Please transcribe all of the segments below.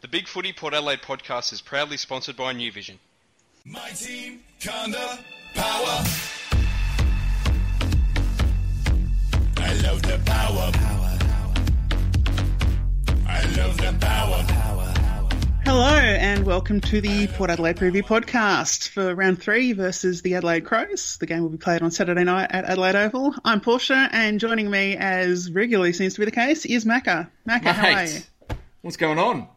The Big Footy Port Adelaide podcast is proudly sponsored by New Vision. My team, Conda, power. I love the power. Power. I love the power. Hello and welcome to the Port Adelaide Preview Podcast for round three versus the Adelaide Crows. The game will be played on Saturday night at Adelaide Oval. I'm Portia and joining me, as regularly seems to be the case, is Macca. Macca, how are you? What's going on?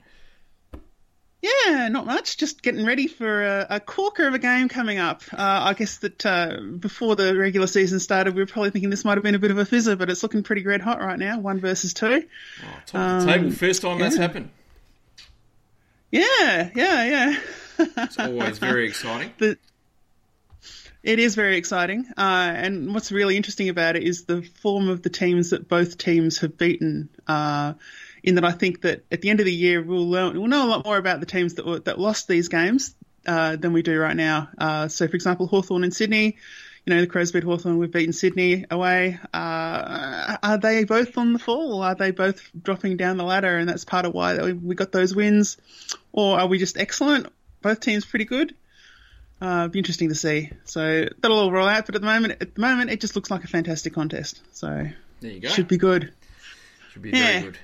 Yeah, not much. Just getting ready for a, a corker of a game coming up. Uh, I guess that uh, before the regular season started, we were probably thinking this might have been a bit of a fizzer, but it's looking pretty red hot right now. One versus two. Oh, top of the table, first time that's Um, happened. Yeah, yeah, yeah. It's always very exciting. the it is very exciting, uh, and what's really interesting about it is the form of the teams that both teams have beaten. In that, I think that at the end of the year we'll learn, we'll know a lot more about the teams that were, that lost these games uh, than we do right now. Uh, so, for example, Hawthorn and Sydney. You know, the Crows beat Hawthorn, we've beaten Sydney away. Uh, are they both on the fall? Are they both dropping down the ladder? And that's part of why we- we got those wins. Or are we just excellent? Both teams pretty good. Uh, be interesting to see. So that'll all roll out. But at the moment, at the moment, it just looks like a fantastic contest. So There you go. should be good. Should be Yeah. very good.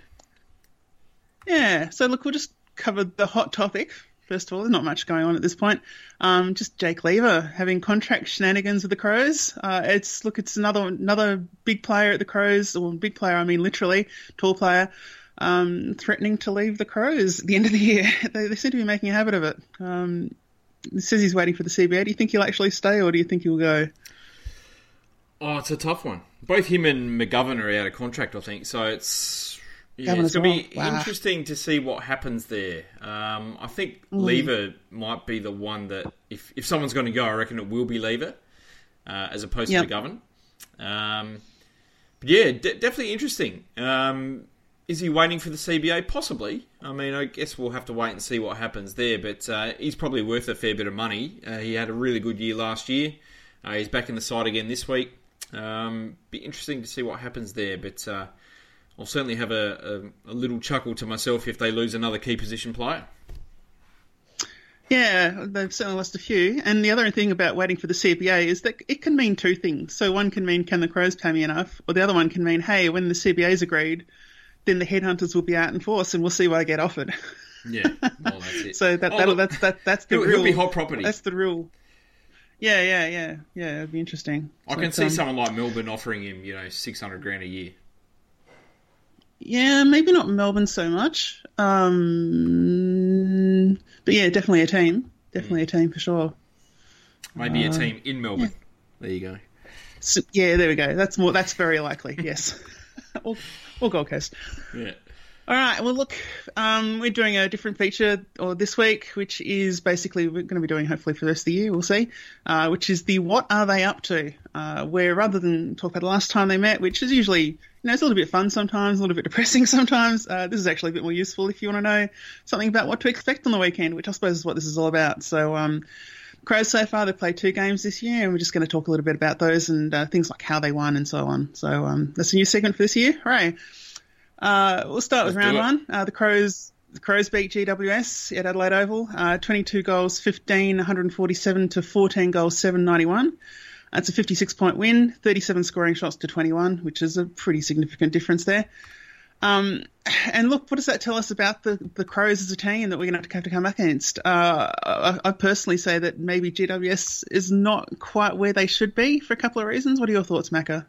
Yeah. So look, we'll just cover the hot topic. First of all, there's not much going on at this point. Um, just Jake Lever having contract shenanigans with the Crows. Uh, it's look, it's another another big player at the Crows, or big player, I mean literally, tall player, um, threatening to leave the Crows at the end of the year. they, they seem to be making a habit of it. Um, he says he's waiting for the CBA. Do you think he'll actually stay, or do you think he'll go? Oh, it's a tough one. Both him and McGovern are out of contract, I think. So it's yeah, it's going to be. Wow. interesting to see what happens there. Um, I think Mm. Lever might be the one that if if someone's going to go, I reckon it will be Lever uh, as opposed Yep. to McGovern. Um, but yeah, de- definitely interesting. Um, is he waiting for the CBA? Possibly. I mean, I guess we'll have to wait and see what happens there. But uh, he's probably worth a fair bit of money. Uh, he had a really good year last year. Uh, he's back in the side again this week. Um, be interesting to see what happens there. But uh, I'll certainly have a, a, a little chuckle to myself if they lose another key position player. Yeah, they've certainly lost a few. And the other thing about waiting for the CBA is that it can mean two things. So one can mean can the Crows pay me enough, or the other one can mean hey, when the CBA is agreed, then the headhunters will be out in force and we'll see what I get offered. Yeah, well, that's it. so that Oh, that's that that's the real. be hot property. That's the real. Yeah, yeah, yeah, yeah. It'd be interesting. I can see um, someone like Melbourne offering him, you know, six hundred grand a year. Yeah, maybe not Melbourne so much. Um, but yeah, definitely a team. Definitely a team for sure. Maybe Uh, a team in Melbourne. There you go. So, yeah, there we go. That's more. That's very likely. Yes. or, or Gold Coast. Yeah. All right. Well, look, um, we're doing a different feature or this week, which is basically we're going to be doing hopefully for the rest of the year. We'll see. Uh, which is the what are they up to? Uh, where rather than talk about the last time they met, which is usually you know it's a little bit fun sometimes, a little bit depressing sometimes. Uh, this is actually a bit more useful if you want to know something about what to expect on the weekend, which I suppose is what this is all about. So. Um, Crows so far they've played two games this year, and we're just going to talk a little bit about those and uh, things like how they won and so on. So um, that's a new segment for this year. Hooray! Uh, we'll start with Let's round one. Uh, the Crows the Crows beat GWS at Adelaide Oval. Uh, 22 goals, 15, 147 to 14 goals, 791. That's a 56 point win, 37 scoring shots to 21, which is a pretty significant difference there. Um, and look, what does that tell us about the, the Crows as a team that we're going to have to come up against? Uh, I, I personally say that maybe GWS is not quite where they should be for a couple of reasons. What are your thoughts, Macca?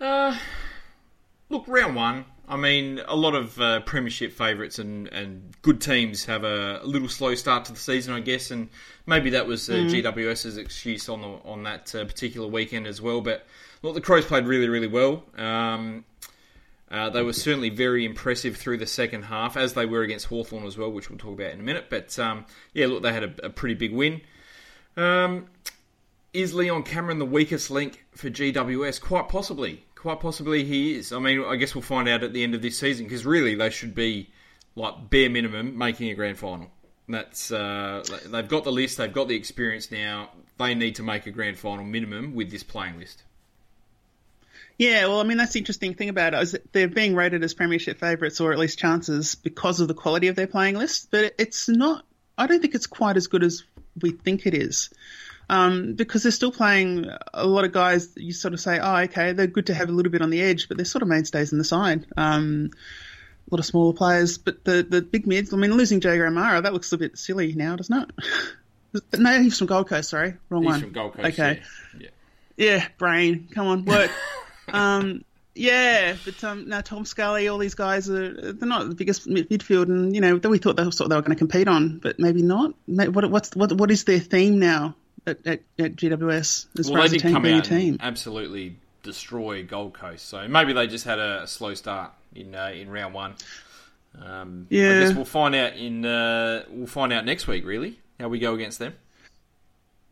Uh, look, round one. I mean, a lot of uh, premiership favourites and, and good teams have a, a little slow start to the season, I guess, and maybe that was uh, GWS's excuse on the, on that uh, particular weekend as well. But look, the Crows played really, really well. Um, uh, they were certainly very impressive through the second half, as they were against Hawthorn as well, which we'll talk about in a minute. But um, yeah, look, they had a, a pretty big win. Um, is Leon Cameron the weakest link for GWS? Quite possibly. Quite possibly he is. I mean, I guess we'll find out at the end of this season because really they should be like bare minimum making a grand final. That's uh, they've got the list, they've got the experience now. They need to make a grand final minimum with this playing list. Yeah, well, I mean, that's the interesting thing about it is that they're being rated as premiership favourites or at least chances because of the quality of their playing list. But it's not. I don't think it's quite as good as we think it is. Um, because they're still playing a lot of guys that you sort of say, oh, okay, they're good to have a little bit on the edge, but they're sort of mainstays in the side. Um, a lot of smaller players, but the, the big mids, I mean, losing Jaeger O'Meara, that looks a bit silly now, doesn't it? no, he's from Gold Coast, sorry. Wrong He's one. from Gold Coast. Okay. Yeah. Yeah, brain. Come on, work. um, yeah, but um, now Tom Scully, all these guys are they're not the biggest mid- midfield, and you know we thought they, thought they were going to compete on, but maybe not. What what's what what is their theme now at, at, at GWS as Well, far as a team being a out team? and absolutely destroy Gold Coast. So maybe they just had a, a slow start in uh, in round one. Um, I Yeah. guess we'll find out in uh, we'll find out next week. Really, how we go against them.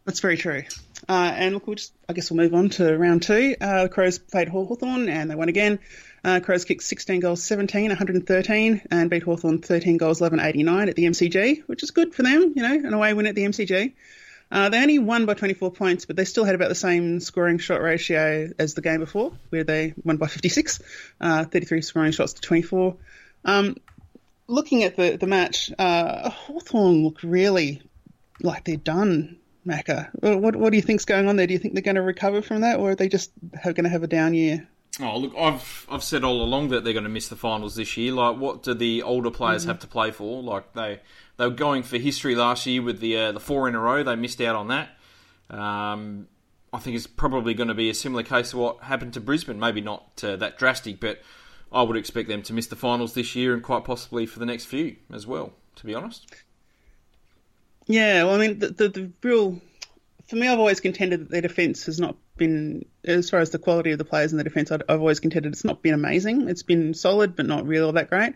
That's very true. Uh, and look, we'll just, I guess we'll move on to round two. Uh, the Crows played Haw- Hawthorn and they won again. Uh, Crows kicked 16 goals, 17, 113, and beat Hawthorn 13 goals, 11, 89 at the MCG, which is good for them, you know, an away win at the MCG. Uh, they only won by 24 points, but they still had about the same scoring shot ratio as the game before, where they won by 56, uh, 33 scoring shots to 24. Um, looking at the, the match, uh, Hawthorn looked really like they're done, Macca. What what do you think's going on there? Do you think they're going to recover from that, or are they just have, going to have a down year? Oh look, I've I've said all along that they're going to miss the finals this year. Like, what do the older players have to play for? Like they they were going for history last year with the uh, the four in a row. They missed out on that. Um, I think it's probably going to be a similar case to what happened to Brisbane. Maybe not uh, that drastic, but I would expect them to miss the finals this year and quite possibly for the next few as well. To be honest. Yeah, well, I mean, the, the, the real for me, I've always contended that their defence has not been, as far as the quality of the players in the defence, I've always contended it's not been amazing. It's been solid, but not really all that great.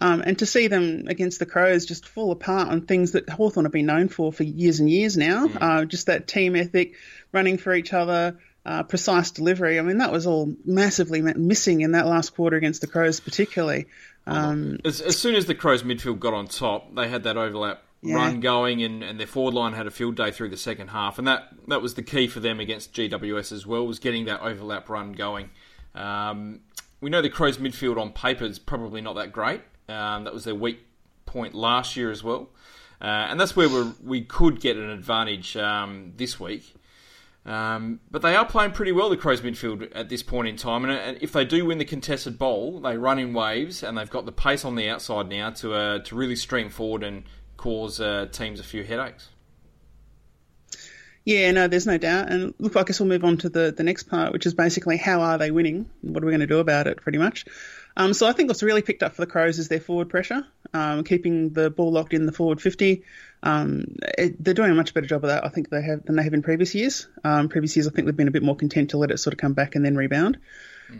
Um, and to see them against the Crows just fall apart on things that Hawthorn have been known for for years and years now, uh, just that team ethic, running for each other, uh, precise delivery. I mean, that was all massively missing in that last quarter against the Crows, particularly. Um, As, as soon as the Crows midfield got on top, they had that overlap Yeah. run going, and, and their forward line had a field day through the second half, and that, that was the key for them against GWS as well, was getting that overlap run going. Um, we know the Crows midfield on paper is probably not that great. Um, that was their weak point last year as well, uh, and that's where we we could get an advantage um, this week. Um, but they are playing pretty well, the Crows midfield at this point in time. And, and if they do win the contested bowl, they run in waves, and they've got the pace on the outside now to uh, to really stream forward and cause uh, teams a few headaches. Yeah, no, there's no doubt. And look, I guess we'll move on to the, the next part, which is basically how are they winning? What are we going to do about it, pretty much? Um, so I think what's really picked up for the Crows is their forward pressure, um, keeping the ball locked in the forward 50. Um, it, they're doing a much better job of that, I think, they have than they have in previous years. Um, previous years, I think they've been a bit more content to let it sort of come back and then rebound.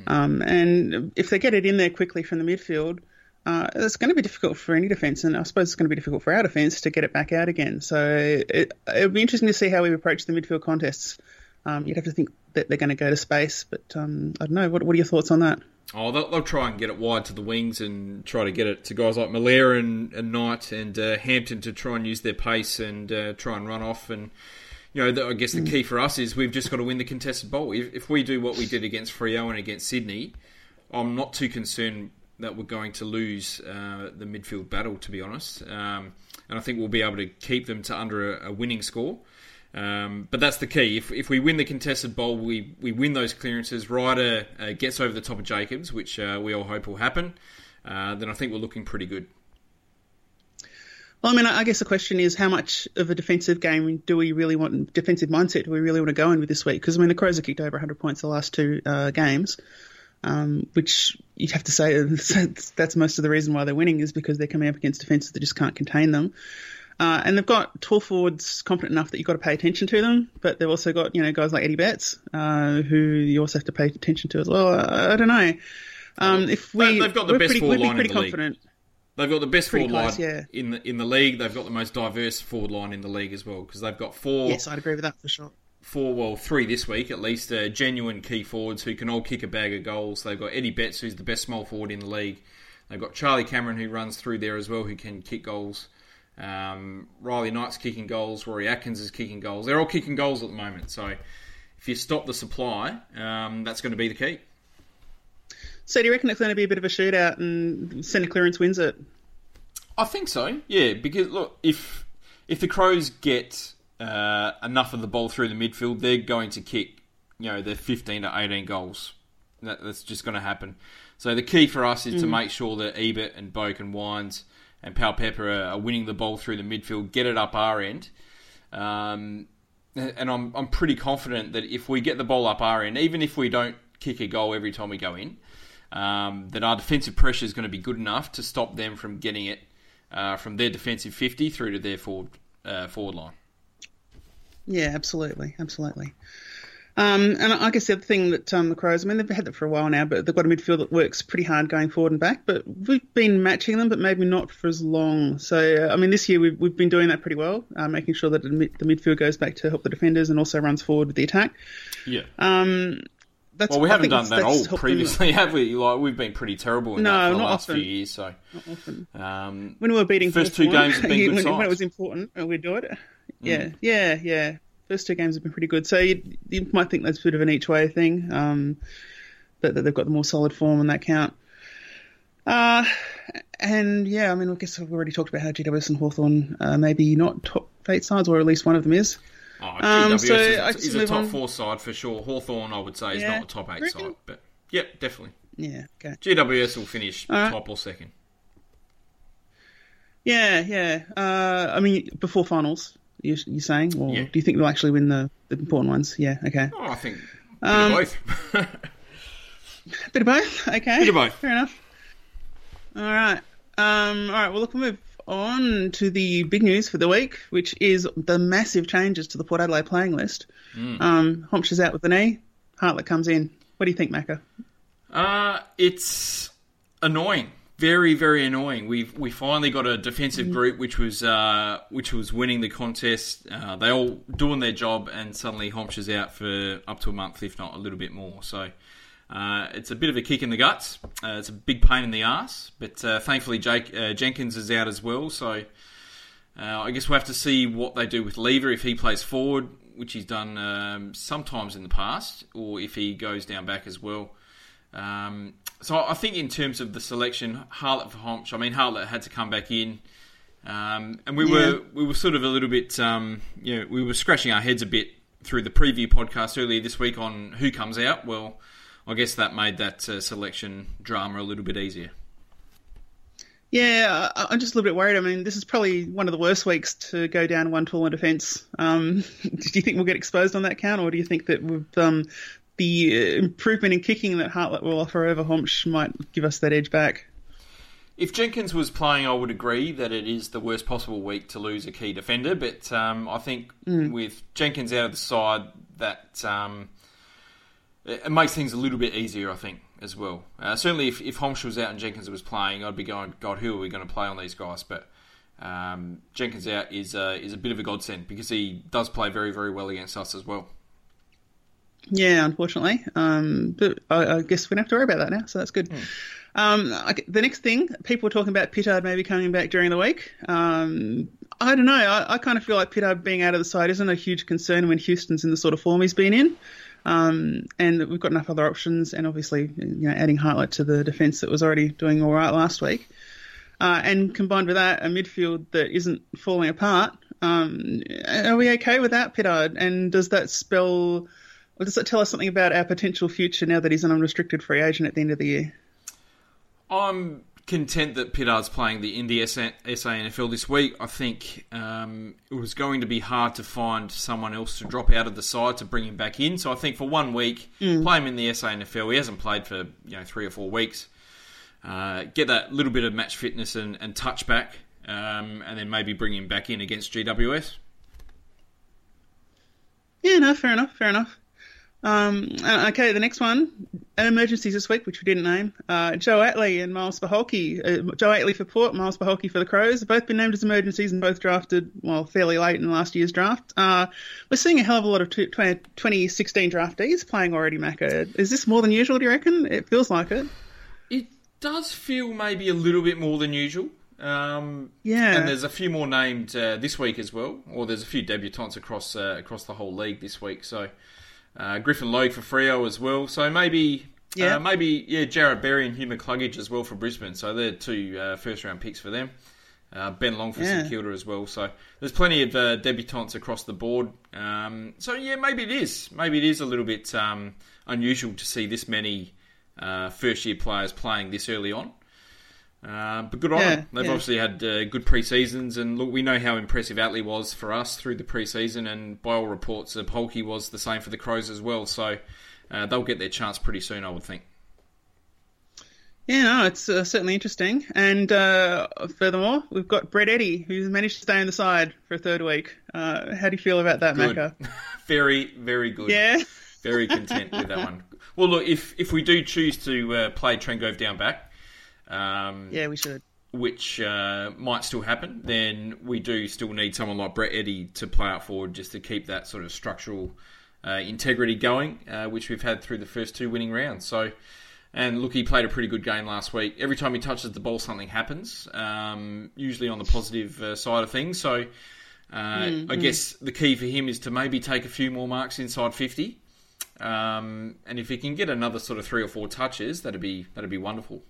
Um, and if they get it in there quickly from the midfield, uh, it's going to be difficult for any defence, and I suppose it's going to be difficult for our defence to get it back out again. So it, it'll be interesting to see how we approach the midfield contests. Um, you'd have to think that they're going to go to space, but um, I don't know. What, what are your thoughts on that? Oh, they'll, they'll try and get it wide to the wings and try to get it to guys like Milera and, and Knight and uh, Hampton to try and use their pace and uh, try and run off. And, you know, the, I guess the key for us is we've just got to win the contested bowl. If, if we do what we did against Freo and against Sydney, I'm not too concerned that we're going to lose uh, the midfield battle, to be honest. Um, and I think we'll be able to keep them to under a, a winning score. Um, but that's the key. If, if we win the contested bowl, we, we win those clearances. Ryder uh, gets over the top of Jacobs, which uh, we all hope will happen. Uh, then I think we're looking pretty good. Well, I mean, I guess the question is how much of a defensive game do we really want, defensive mindset do we really want to go in with this week? Because, I mean, the Crows have kicked over 100 points the last two uh, games, um, which you'd have to say that's, most of the reason why they're winning is because they're coming up against defences that just can't contain them. Uh, and they've got tall forwards confident enough that you've got to pay attention to them, but they've also got, you know, guys like Eddie Betts, uh, who you also have to pay attention to as well. I, I don't know. Um, if we, They- they've got the best pretty, forward we'd be line in the league. They've got the best Pretty forward close, line yeah. in the in the league. They've got the most diverse forward line in the league as well because they've got four Yes, I'd agree with that for sure. four, well, three this week at least, uh, genuine key forwards who can all kick a bag of goals. They've got Eddie Betts, who's the best small forward in the league. They've got Charlie Cameron, who runs through there as well, who can kick goals. Um, Riley Knight's kicking goals. Rory Atkins is kicking goals. They're all kicking goals at the moment. So if you stop the supply, um, that's going to be the key. So do you reckon it's going to be a bit of a shootout and centre clearance wins it? I think so. Yeah, because look, if if the Crows get uh, enough of the ball through the midfield, they're going to kick, you know, their 15 to 18 goals. That, that's just going to happen. So the key for us is to make sure that Ebert and Boak and Wines and Powell Pepper are, are winning the ball through the midfield, get it up our end. Um, and I'm I'm pretty confident that if we get the ball up our end, even if we don't kick a goal every time we go in, um, that our defensive pressure is going to be good enough to stop them from getting it uh, from their defensive 50 through to their forward uh, forward line. Yeah, absolutely, absolutely. Um, and I guess the other thing that um, the Crows, I mean, they've had that for a while now, but they've got a midfield that works pretty hard going forward and back. But we've been matching them, but maybe not for as long. So, uh, I mean, this year we've, we've been doing that pretty well, uh, making sure that the, midfield goes back to help the defenders and also runs forward with the attack. Yeah. Um, that's, Well, we I haven't done that all helped them previously, have we? Like we've been pretty terrible in No, that for the not last often. few years. So, often. um, When we were beating First two games have been good when, when it was important, we'd do it. Mm. Yeah, yeah, First two games have been pretty good. So you, you might think that's a bit of an each way thing, um, but that they've got the more solid form on that count. Uh, and yeah, I mean, I guess I've already talked about how GWS and Hawthorn uh, maybe not top eight sides, or at least one of them is. oh, Um, so is, is a top on. four side for sure. Hawthorn, I would say, is Yeah. not a top eight side, but yep, definitely. Yeah, okay. GWS will finish All right. top or second. Yeah, yeah. Uh, I mean, before finals, you, you're saying, or Yeah. do you think they'll actually win the, the important ones? Yeah, okay. Oh, I think a bit Um, of both. Bit of both. Okay. Bit of both. Fair enough. All right. Um, all right. Well, look, we'll move on to the big news for the week, which is the massive changes to the Port Adelaide playing list. Hmm. Um, Hombsch's out with the knee. Hartlett comes in. What do you think, Macca? Uh, it's annoying. Very, very annoying. We've we finally got a defensive group which was uh, which was winning the contest. Uh, they all doing their job, and suddenly Hombsch's out for up to a month, if not a little bit more. So uh, it's a bit of a kick in the guts. Uh, it's a big pain in the ass, but uh, thankfully Jake uh, Jenkins is out as well. So uh, I guess we'll have to see what they do with Lever if he plays forward, which he's done um, sometimes in the past, or if he goes down back as well. Um, so I think in terms of the selection, Hartlett for Hombsch, I mean Hartlett had to come back in, um, and we Yeah. were we were sort of a little bit, um, you know, we were scratching our heads a bit through the preview podcast earlier this week on who comes out. Well, I guess that made that uh, selection drama a little bit easier. Yeah, I, I'm just a little bit worried. I mean, this is probably one of the worst weeks to go down one tool in defence. Um, do you think we'll get exposed on that count, or do you think that um, the uh, improvement in kicking that Hartlett will offer over Hombsch might give us that edge back? If Jenkins was playing, I would agree that it is the worst possible week to lose a key defender. But um, I think with Jenkins out of the side, that um, it makes things a little bit easier. I think as well. Uh, certainly, if, if was out and Jenkins was playing, I'd be going, God, who are we going to play on these guys? But um, Jenkins out is uh, is a bit of a godsend because he does play very very well against us as well. Yeah, unfortunately. Um, but I, I guess we don't have to worry about that now, so that's good. Um, okay, the next thing, people were talking about Pittard maybe coming back during the week. Um, I don't know. I, I kind of feel like Pittard being out of the side isn't a huge concern when Houston's in the sort of form he's been in. Um, and we've got enough other options, and obviously, you know, adding Hartlett to the defence that was already doing all right last week. Uh, and combined with that, a midfield that isn't falling apart. Um, are we okay with that, Pittard? And does that spell, or does that tell us something about our potential future now that he's an unrestricted free agent at the end of the year? I'm content that Pittard's playing the in the SA SANFL this week. I think um, it was going to be hard to find someone else to drop out of the side to bring him back in. So I think for one week, play him in the SANFL. He hasn't played for you know three or four weeks. Uh, get that little bit of match fitness and, and touch back, um, and then maybe bring him back in against GWS. Yeah, no, fair enough, fair enough. Um, uh, okay, the next one, an emergencies this week, which we didn't name. Uh, Joe Atley and Myles Poholke. Uh, Joe Atley for Port, Myles Poholke for the Crows. Have both been named as emergencies and both drafted, well, fairly late in last year's draft. Uh, we're seeing a hell of a lot of two- 20, 2016 draftees playing already, Macca. Is this more than usual, do you reckon? It feels like it. It does feel maybe a little bit more than usual. Um, Yeah. and there's a few more named uh, this week as well, or there's a few debutants across uh, across the whole league this week. So Uh, Griffin Logue for Freo as well. So maybe, Yeah. uh, maybe yeah, Jarrod Berry and Hugh McCluggage as well for Brisbane. So they're two uh, first round picks for them. Uh, ben Long for Yeah. St Kilda as well. So there's plenty of uh, debutants across the board. Um, so yeah, maybe it is. Maybe it is a little bit um, unusual to see this many uh, first year players playing this early on. Uh, but good on Yeah, them. They've yeah. obviously had uh, good pre-seasons, and look, we know how impressive Atley was for us through the pre-season, and by all reports, uh, Poholke was the same for the Crows as well. So uh, they'll get their chance pretty soon, I would think. Yeah, no, it's uh, certainly interesting. And uh, furthermore, we've got Brett Eddy, who's managed to stay on the side for a third week. Uh, how do you feel about that, Good. Macca? very, very good. Yeah. very content with that one. Well, look, if if we do choose to uh, play Trengove down back, um, Yeah, we should. which uh, might still happen, then we do still need someone like Brett Eddy to play out forward just to keep that sort of structural uh, integrity going, uh, which we've had through the first two winning rounds. So, and look, he played a pretty good game last week. Every time he touches the ball, something happens. Um, usually on the positive uh, side of things. So, uh, I guess the key for him is to maybe take a few more marks inside fifty. Um, and if he can get another sort of three or four touches, that'd be that'd be wonderful.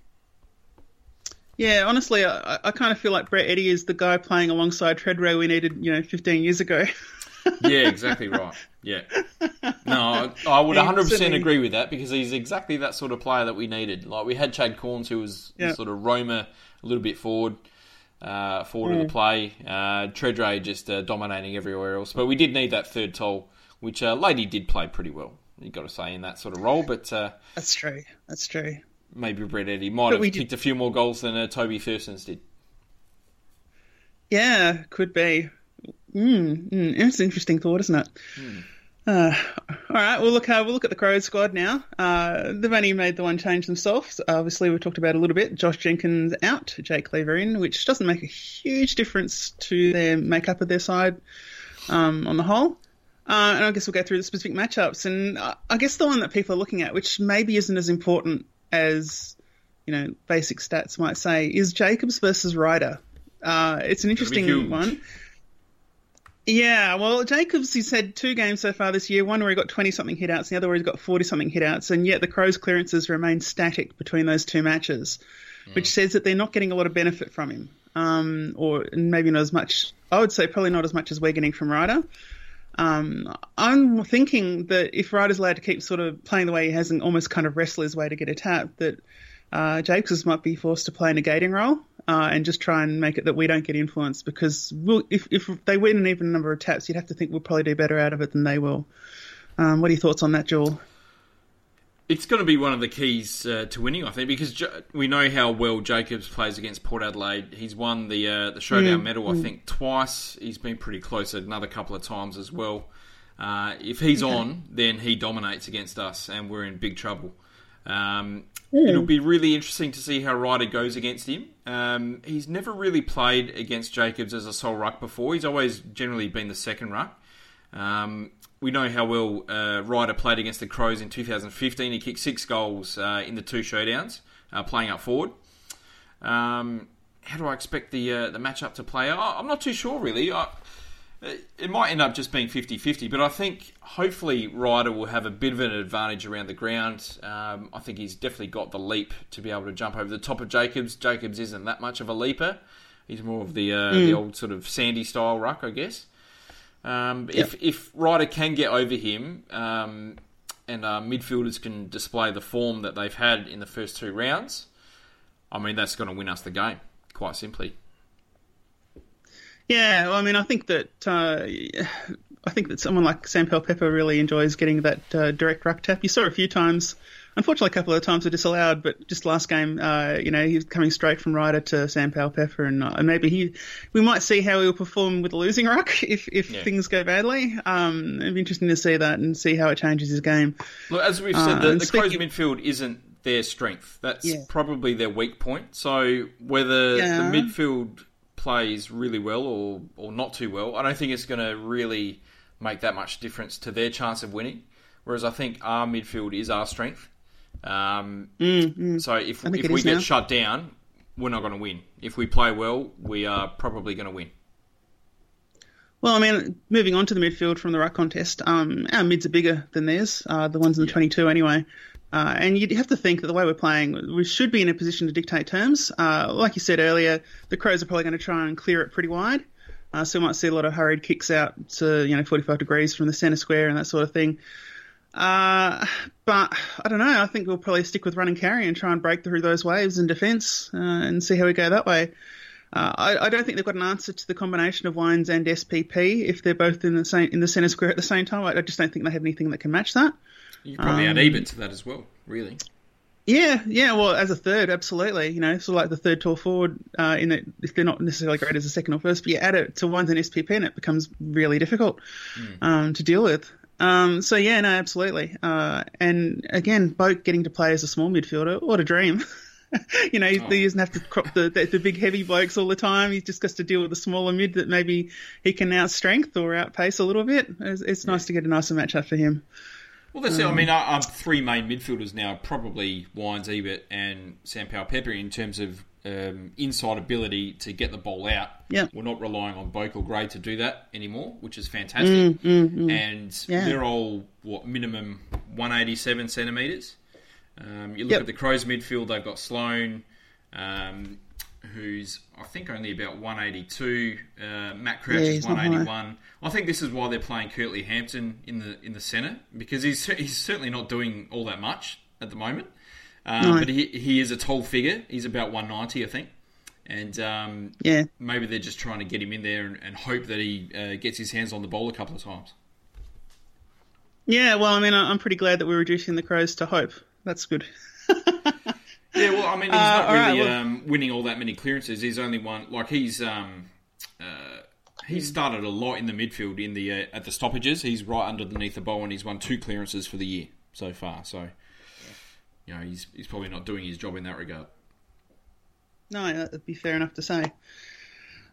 Yeah, honestly, I, I kind of feel like Brett Eddy is the guy playing alongside Tredrea we needed, you know, 15 years ago. Yeah, exactly right. Yeah. No, I, I would 100% agree with that because he's exactly that sort of player that we needed. Like we had Chad Cornes who was Yeah. sort of roamer a little bit forward, uh, forward of Mm. the play. Uh, Tredrea just uh, dominating everywhere else. But we did need that third toll, which uh, Lady did play pretty well. You got to say in that sort of role, but uh, That's true. That's true. Maybe Brett Eddy might But have we did- kicked a few more goals than uh, Toby Thurstans did. Yeah, could be. Mm, mm, it's an interesting thought, isn't it? Hmm. Uh, all right, we'll look. Uh, we'll look at the Crows squad now. Uh, they've only made the one change themselves. Obviously, we talked about a little bit. Josh Jenkins out, Jake Lever in, which doesn't make a huge difference to their makeup of their side um, on the whole. Uh, and I guess we'll go through the specific matchups. And uh, I guess the one that people are looking at, which maybe isn't as important as you know basic stats might say, is Jacobs versus Ryder. Uh, it's an interesting one. Yeah, well, Jacobs, he's had two games so far this year. One where he got 20 something hitouts, the other where he's got 40 something hitouts, and yet the Crows' clearances remain static between those two matches, which says that they're not getting a lot of benefit from him. Um, or maybe not as much, I would say probably not as much as we're getting from Ryder. Um, I'm thinking that if Ryder's allowed to keep sort of playing the way he has and almost kind of wrestler's way to get a tap, that uh, Jacobs might be forced to play a negating role uh, and just try and make it that we don't get influenced because we'll, if, if they win an even number of taps, you'd have to think we'll probably do better out of it than they will. Um, what are your thoughts on that, Joel? It's going to be one of the keys uh, to winning, I think, because J- we know how well Jacobs plays against Port Adelaide. He's won the uh, the showdown medal, I think, twice. He's been pretty close another couple of times as well. Uh, if he's on, then he dominates against us, and we're in big trouble. Um, It'll be really interesting to see how Ryder goes against him. Um, he's never really played against Jacobs as a sole ruck before. He's always generally been the second ruck. Um, we know how well uh, Ryder played against the Crows in 2015. He kicked six goals uh, in the two showdowns, uh, playing up forward. Um, how do I expect the uh, the matchup to play? I, I'm not too sure, really. I, it might end up just being 50-50, but I think hopefully Ryder will have a bit of an advantage around the ground. Um, I think he's definitely got the leap to be able to jump over the top of Jacobs. Jacobs isn't that much of a leaper. He's more of the uh, the old sort of Sandy style ruck, I guess. Um, If if Ryder can get over him, um, and uh, midfielders can display the form that they've had in the first two rounds, I mean that's going to win us the game, quite simply. Yeah, well, I mean, I think that uh, I think that someone like Sam Pepper really enjoys getting that uh, direct ruck tap. You saw it a few times. Unfortunately, a couple of times were disallowed, but just last game, uh, you know, he's coming straight from Ryder to Sam Pepper, and uh, maybe he, we might see how he'll perform with a losing ruck if if Yeah. things go badly. Um, it'd be interesting to see that and see how it changes his game. Look, as we've Uh, said, the, and the Crows speaking- midfield isn't their strength. That's Yeah. probably their weak point. So whether Yeah. the midfield plays really well or, or not too well, I don't think it's going to really make that much difference to their chance of winning. Whereas I think our midfield is our strength. Um, So if, Mm, I think if we get now. shut down, we're not going to win. If we play well, we are probably going to win. Well, I mean, moving on to the midfield from the ruck contest, um, our mids are bigger than theirs, uh, the ones in the 22 anyway. Uh, and you'd have to think that the way we're playing, we should be in a position to dictate terms. Uh, like you said earlier, the Crows are probably going to try and clear it pretty wide. Uh, so we might see a lot of hurried kicks out to, you know, 45 degrees from the centre square and that sort of thing. Uh, but I don't know. I think we'll probably stick with run and carry and try and break through those waves in defence uh, and see how we go that way. Uh, I, I, don't think they've got an answer to the combination of Wines and SPP if they're both in the same in the centre square at the same time. I, I, just don't think they have anything that can match that. You probably um, add to that as well, really. Yeah, yeah. Well, as a third, absolutely. You know, sort of like the third tall forward. Uh, in that, if they're not necessarily great as a second or first, but you add it to Wines and SPP, and it becomes really difficult mm. um, to deal with. Um, so yeah, no, absolutely. Uh, and again, Boak getting to play as a small midfielder, what a dream. you know, oh. he doesn't have to crop the, the, the big heavy blokes all the time. He just has to deal with the smaller mid that maybe he can out strength or outpace a little bit. It's, it's yeah. nice to get a nicer matchup for him. Well, that's um, it. I mean, our, three main midfielders now probably Wines, Ebert, and Sam Powell Pepper in terms of um, inside ability to get the ball out. Yeah. We're not relying on or Gray to do that anymore, which is fantastic. Mm, mm, mm. And yeah. they're all, what, minimum 187 centimetres. Um, you look yep. at the Crows midfield, they've got Sloane, um, who's I think only about 182. Uh, Matt Crouch yeah, is 181. I think this is why they're playing Curtly Hampton in the in the centre because he's he's certainly not doing all that much at the moment. Um, no. But he he is a tall figure. He's about 190, I think. And um, yeah, maybe they're just trying to get him in there and, and hope that he uh, gets his hands on the ball a couple of times. Yeah, well, I mean, I'm pretty glad that we're reducing the Crows to hope that's good. yeah, well, I mean, he's not uh, really right, well, um, winning all that many clearances. He's only one like he's um, uh, he started a lot in the midfield in the uh, at the stoppages. He's right underneath the ball, and he's won two clearances for the year so far. So, you know, he's he's probably not doing his job in that regard. No, that'd be fair enough to say.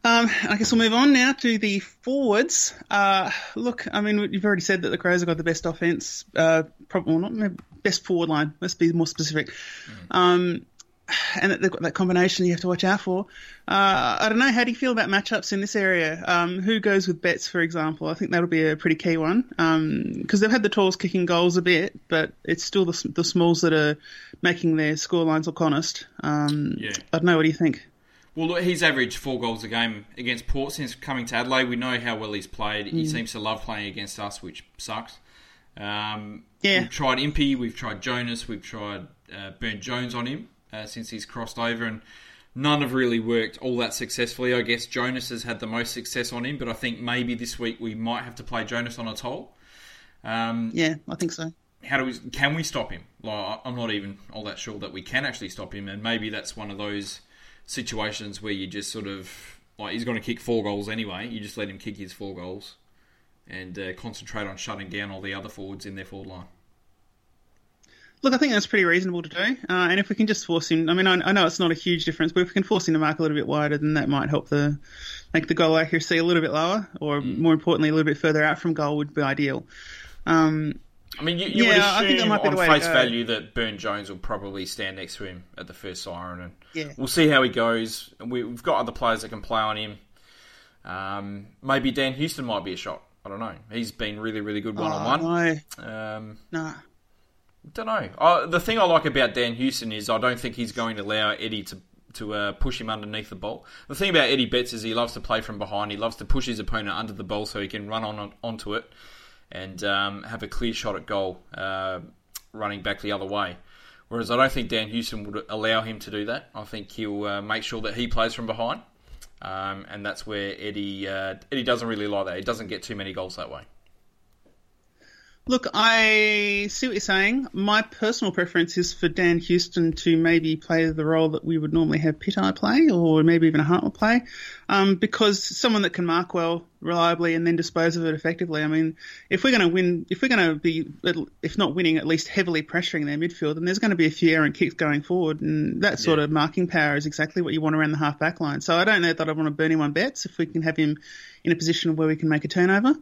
Um, I guess we'll move on now to the forwards. Uh, look, I mean, you've already said that the Crows have got the best offense, uh, probably well, not best forward line. Let's be more specific. Mm. Um, and they've got that combination you have to watch out for. Uh, I don't know. How do you feel about matchups in this area? Um, who goes with Betts, for example? I think that'll be a pretty key one because um, they've had the talls kicking goals a bit, but it's still the, the smalls that are making their score lines look honest. Um, yeah. I don't know. What do you think? Well, look, he's averaged four goals a game against Port since coming to Adelaide. We know how well he's played. Mm. He seems to love playing against us, which sucks. Um, yeah. We've tried Impey, we've tried Jonas, we've tried uh, Byrne-Jones on him uh, since he's crossed over, and none have really worked all that successfully. I guess Jonas has had the most success on him, but I think maybe this week we might have to play Jonas on a toll. Um, yeah, I think so. How do we? Can we stop him? Like, I'm not even all that sure that we can actually stop him, and maybe that's one of those situations where you just sort of like he's going to kick four goals anyway. You just let him kick his four goals and uh, concentrate on shutting down all the other forwards in their forward line. Look, I think that's pretty reasonable to do. Uh, and if we can just force him, I mean, I, I, know it's not a huge difference, but if we can force him to mark a little bit wider, then that might help the make the goal accuracy a little bit lower, or mm. more importantly, a little bit further out from goal would be ideal. Um, I mean, you, you yeah, would assume on face value that Byrne Jones will probably stand next to him at the first siren, and yeah. we'll see how he goes. We, have got other players that can play on him. Um, maybe Dan Houston might be a shot. I don't know. He's been really, really good one on one. Um, nah. Don't know. Uh, the thing I like about Dan Houston is I don't think he's going to allow Eddie to to uh, push him underneath the ball. The thing about Eddie Betts is he loves to play from behind. He loves to push his opponent under the ball so he can run on onto it and um, have a clear shot at goal, uh, running back the other way. Whereas I don't think Dan Houston would allow him to do that. I think he'll uh, make sure that he plays from behind, um, and that's where Eddie uh, Eddie doesn't really like that. He doesn't get too many goals that way. Look, I see what you're saying. My personal preference is for Dan Houston to maybe play the role that we would normally have Pitai play, or maybe even a Hartwell play, um, because someone that can mark well, reliably, and then dispose of it effectively. I mean, if we're going to win, if we're going to be, if not winning, at least heavily pressuring their midfield, then there's going to be a few errant kicks going forward, and that sort yeah. of marking power is exactly what you want around the half back line. So I don't know that I want to burn him on Betts if we can have him in a position where we can make a turnover.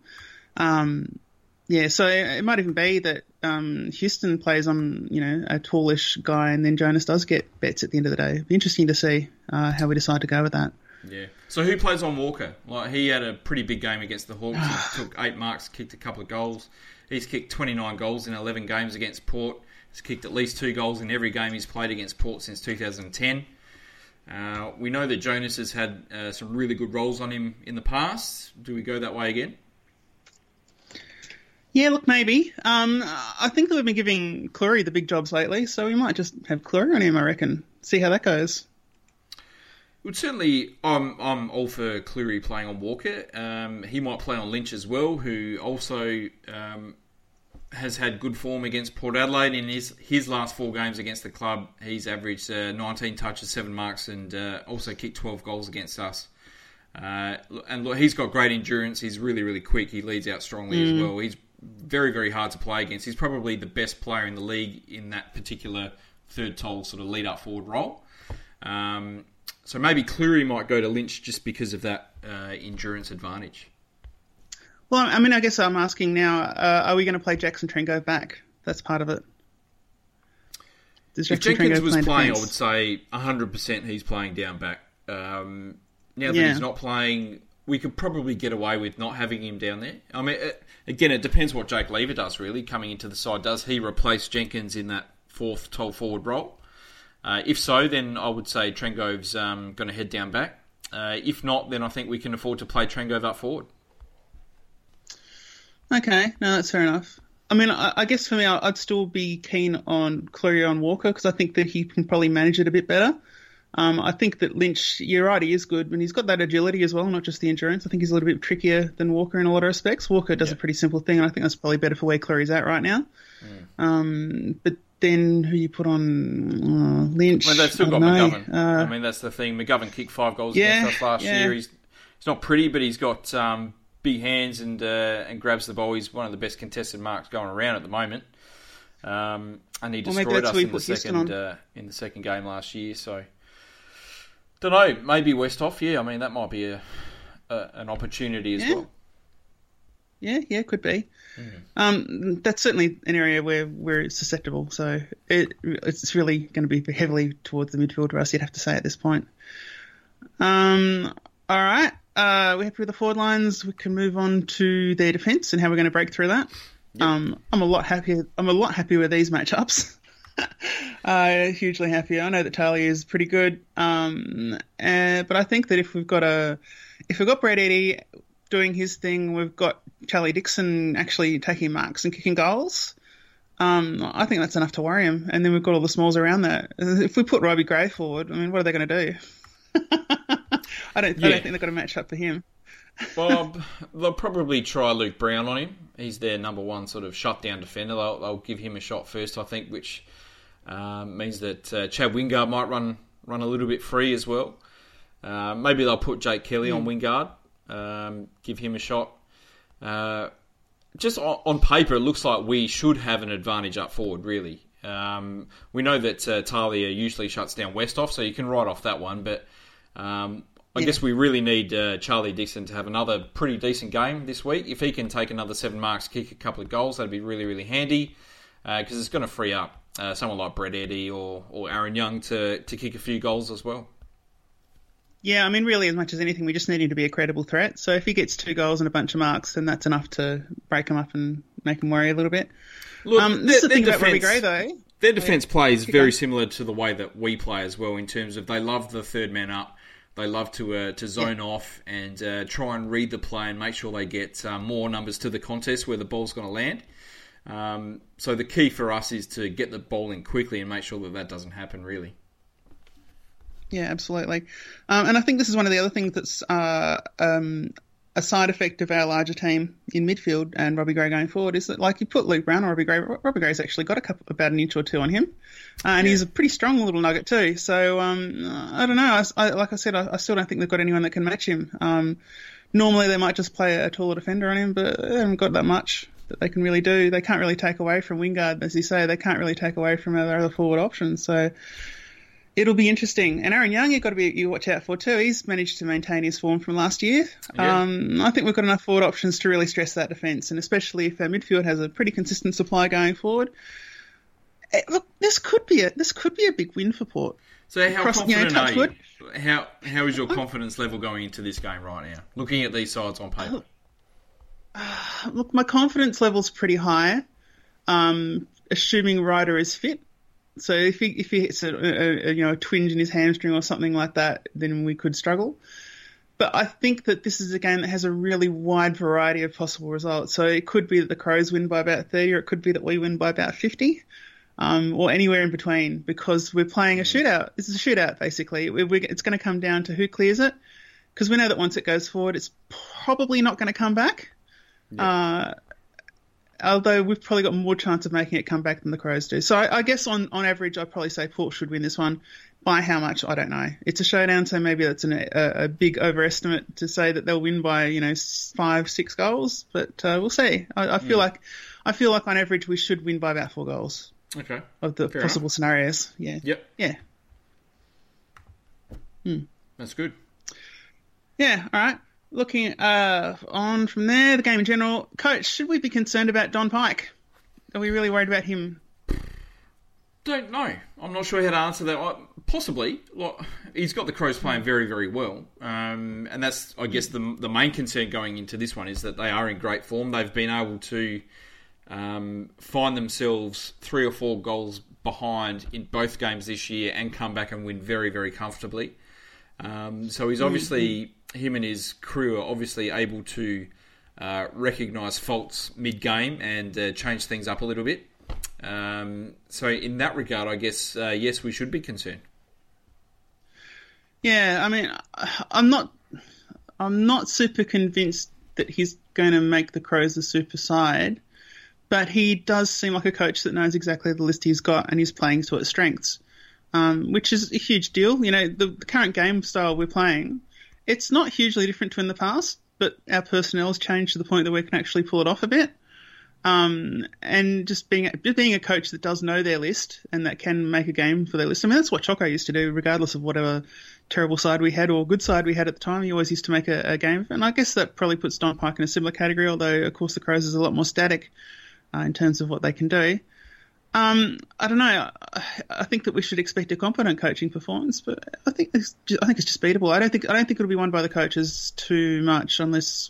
Um, yeah, so it might even be that um, Houston plays on, you know, a tallish guy, and then Jonas does get Betts at the end of the day. It'd be interesting to see uh, how we decide to go with that. Yeah. So who plays on Walker? Like he had a pretty big game against the Hawks. he took eight marks, kicked a couple of goals. He's kicked 29 goals in 11 games against Port. He's kicked at least two goals in every game he's played against Port since 2010. Uh, we know that Jonas has had uh, some really good roles on him in the past. Do we go that way again? Yeah, look, maybe. Um, I think that we've been giving Clurey the big jobs lately, so we might just have Clurey on him. I reckon. See how that goes. Would certainly, I'm I'm all for Clurey playing on Walker. Um, he might play on Lynch as well, who also um, has had good form against Port Adelaide in his his last four games against the club. He's averaged uh, 19 touches, seven marks, and uh, also kicked 12 goals against us. Uh, and look, he's got great endurance. He's really really quick. He leads out strongly as well. He's very very hard to play against. He's probably the best player in the league in that particular third tall sort of lead up forward role. Um, so maybe Clurey might go to Lynch just because of that uh, endurance advantage. Well, I mean, I guess I'm asking now: uh, Are we going to play Jackson Trengove back? That's part of it. Does If Jackson Jenkins Trengove was play playing, I would say 100% he's playing down back. Um, now that Yeah. he's not playing, we could probably get away with not having him down there. I mean, again, it depends what Jake Lever does, really, coming into the side. Does he replace Jenkins in that fourth tall forward role? Uh, if so, then I would say Trengove's um, going to head down back. Uh, if not, then I think we can afford to play Trengove up forward. Okay, no, that's fair enough. I mean, I, I guess for me, I'd still be keen on Clurey on Walker because I think that he can probably manage it a bit better. Um, I think that Lynch, you're right, he is good, and he's got that agility as well, not just the endurance. I think he's a little bit trickier than Walker in a lot of respects. Walker does a pretty simple thing, and I think that's probably better for where Clurey's at right now. Um, but then who you put on uh, Lynch? Well, they've still I got know. McGovern. Uh, I mean, that's the thing. McGovern kicked five goals Yeah, against us last yeah. year. He's he's not pretty, but he's got um, big hands and uh, and grabs the ball. He's one of the best contested marks going around at the moment. Um, and he destroyed that's us in the second uh, in the second game last year. So, don't know. Maybe Westhoff. Yeah, I mean that might be a, a an opportunity as Yeah. well. Yeah, yeah, could be. Hmm. Um, that's certainly an area where we're susceptible. So it, it's really going to be heavily towards the midfield for us. You'd have to say at this point. Um, all right. Uh, we're happy with the forward lines. We can move on to their defence and how we're going to break through that. Um, I'm a lot happier. I'm a lot happier with these matchups. uh, hugely happy. I know that Charlie is pretty good. Um, uh, but I think that if we've got a, if we've got Brett Eddy doing his thing, we've got Charlie Dixon actually taking marks and kicking goals. Um, I think that's enough to worry him. And then we've got all the smalls around that. If we put Robbie Gray forward, I mean, what are they going to do? I don't. I don't think they've got a match up for him. Well, they'll probably try Luke Brown on him. He's their number one sort of shutdown defender. They'll, they'll give him a shot first, I think, which um, means that uh, Chad Wingard might run run a little bit free as well. Uh, maybe they'll put Jake Kelly on Wingard, um, give him a shot. Uh, just on, on paper, it looks like we should have an advantage up forward, really. Um, we know that uh, Talia usually shuts down Westhoff, so you can write off that one, but um, I guess we really need uh, Charlie Dixon to have another pretty decent game this week. If he can take another seven marks, kick a couple of goals, that'd be really, really handy because it's going to free up uh, someone like Brett Eddy or, or Aaron Young to, to kick a few goals as well. Yeah, I mean, really, as much as anything, we just need him to be a credible threat. So if he gets two goals and a bunch of marks, then that's enough to break him up and make him worry a little bit. Look, Um, this is the their thing about Robbie Gray, though. Their defence play is very similar to the way that we play as well, in terms of they love the third man up. They love to uh, to zone off and uh, try and read the play and make sure they get uh, more numbers to the contest where the ball's going to land. Um, so the key for us is to get the ball in quickly and make sure that that doesn't happen. Really, Yeah, absolutely. Um, and I think this is one of the other things that's uh, um, a side effect of our larger team in midfield and Robbie Gray going forward is that, like, you put Luke Brown on Robbie Gray, Robbie Gray's actually got a couple, about an inch or two on him. Uh, and he's a pretty strong little nugget, too. So, um, I don't know. I, I- like I said, I, I still don't think they've got anyone that can match him. Um, normally, they might just play a taller defender on him, but they haven't got that much that they can really do. They can't really take away from Wingard, as you say. They can't really take away from their other forward options. So, it'll be interesting. And Aaron Young, you've got to be you watch out for too. He's managed to maintain his form from last year. Yeah. Um, I think we've got enough forward options to really stress that defence, and especially if our midfield has a pretty consistent supply going forward. Eh, Look, this could be a this could be a big win for Port. So how Cross- you know, confident are wood. you? How how is your confidence level going into this game right now? Looking at these sides on paper. Look, my confidence level's pretty high, um, assuming Ryder is fit. So if he if he hits a, a, a you know a twinge in his hamstring or something like that, then we could struggle. But I think that this is a game that has a really wide variety of possible results. So it could be that the Crows win by about 30, or it could be that we win by about 50, um, or anywhere in between, because we're playing a shootout. This is a shootout, basically. We, we, it's going to come down to who clears it, because we know that once it goes forward, it's probably not going to come back. Uh, although we've probably got more chance of making it come back than the Crows do. So I, I guess on, on average, I'd probably say Port should win this one. By how much, I don't know. It's a showdown, so maybe that's an, a, a big overestimate to say that they'll win by you know five, six goals. But uh, we'll see. I, I feel like I feel like on average we should win by about four goals Okay. of the Fair possible scenarios. Yeah, Yep. yeah, That's good. yeah. All right. Looking uh, on from there, the game in general, coach. Should we be concerned about Don Pyke? Are we really worried about him? Don't know. I'm not sure how to answer that. Possibly. He's got the Crows playing very, very well, um, and that's, I guess, the the main concern going into this one is that they are in great form. They've been able to um, find themselves three or four goals behind in both games this year and come back and win very, very comfortably. Um, so he's obviously him and his crew are obviously able to uh, recognise faults mid game and uh, change things up a little bit. Um, so in that regard, I guess uh, yes, we should be concerned. Yeah, I mean, I'm not, I'm not super convinced that he's going to make the Crows a super side, but he does seem like a coach that knows exactly the list he's got and he's playing to its strengths, um, which is a huge deal. You know, the, the current game style we're playing, it's not hugely different to in the past, but our personnel has changed to the point that we can actually pull it off a bit. Um, and just being just being a coach that does know their list and that can make a game for their list. I mean, that's what Choco used to do, regardless of whatever terrible side we had or good side we had at the time. He always used to make a, a game, and I guess that probably puts Don Pyke in a similar category. Although, of course, the Crows is a lot more static uh, in terms of what they can do. Um, I don't know. I, I think that we should expect a competent coaching performance, but I think it's ju- I think it's just beatable. I don't think I don't think it'll be won by the coaches too much, unless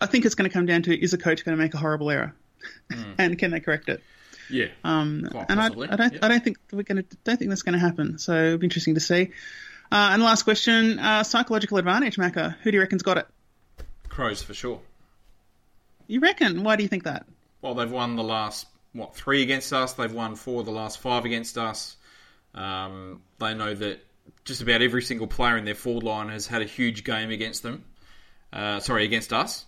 I think it's going to come down to is a coach going to make a horrible error, and can they correct it? Yeah. Um, and I, I don't, yep. I don't think we're going to, don't think that's going to happen. So it'll be interesting to see. Uh, and last question: uh, psychological advantage, Macca. Who do you reckon's got it? Crows for sure. You reckon? Why do you think that? Well, they've won the last what three against us. They've won four of the last five against us. Um, they know that just about every single player in their forward line has had a huge game against them. Uh, sorry, against us.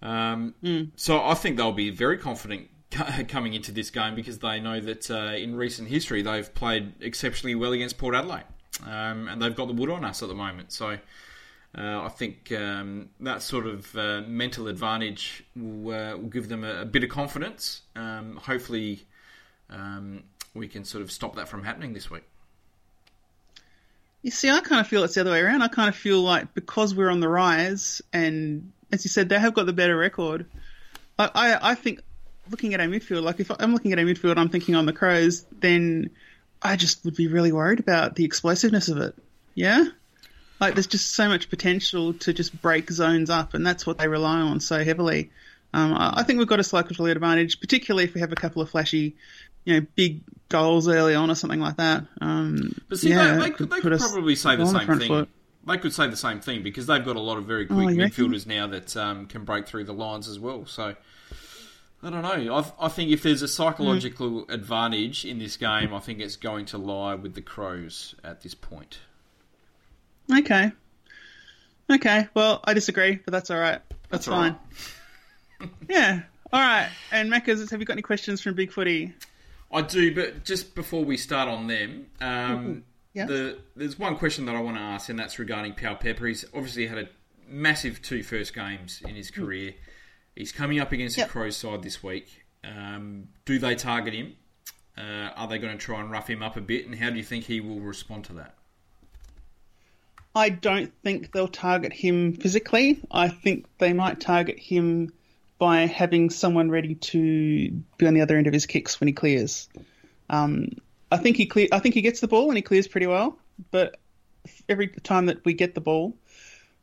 Um, So I think they'll be very confident coming into this game because they know that uh, in recent history they've played exceptionally well against Port Adelaide, um, and they've got the wood on us at the moment. So. Uh, I think um, that sort of uh, mental advantage will, uh, will give them a, a bit of confidence. Um, hopefully, um, we can sort of stop that from happening this week. You see, I kind of feel it's the other way around. I kind of feel like because we're on the rise, and as you said, they have got the better record. I, I, I think looking at our midfield, like if I'm looking at our midfield, I'm thinking on the Crows, then I just would be really worried about the explosiveness of it. Yeah, like there's just so much potential to just break zones up, and that's what they rely on so heavily. Um, I, think we've got a psychological advantage, particularly if we have a couple of flashy, you know, big goals early on or something like that. Um, But see, yeah, they, they could, they could probably say the same front thing. foot. They could say the same thing because they've got a lot of very quick Oh, you reckon? midfielders now that um, can break through the lines as well. So I don't know. I, I think if there's a psychological advantage in this game, I think it's going to lie with the Crows at this point. Okay. Okay. Well, I disagree, but that's all right. That's, That's all fine. yeah. All right. And Macca's, have you got any questions from Big Footy? I do, but just before we start on them, um, Yeah. the, there's one question that I want to ask, and that's regarding Powell Pepper. He's obviously had a massive two first games in his career. He's coming up against Yep. the Crows side this week. Um, do they target him? Uh, are they going to try and rough him up a bit? And how do you think he will respond to that? I don't think they'll target him physically. I think they might target him by having someone ready to be on the other end of his kicks when he clears. Um, I think he clear. I think he gets the ball and he clears pretty well. But every time that we get the ball,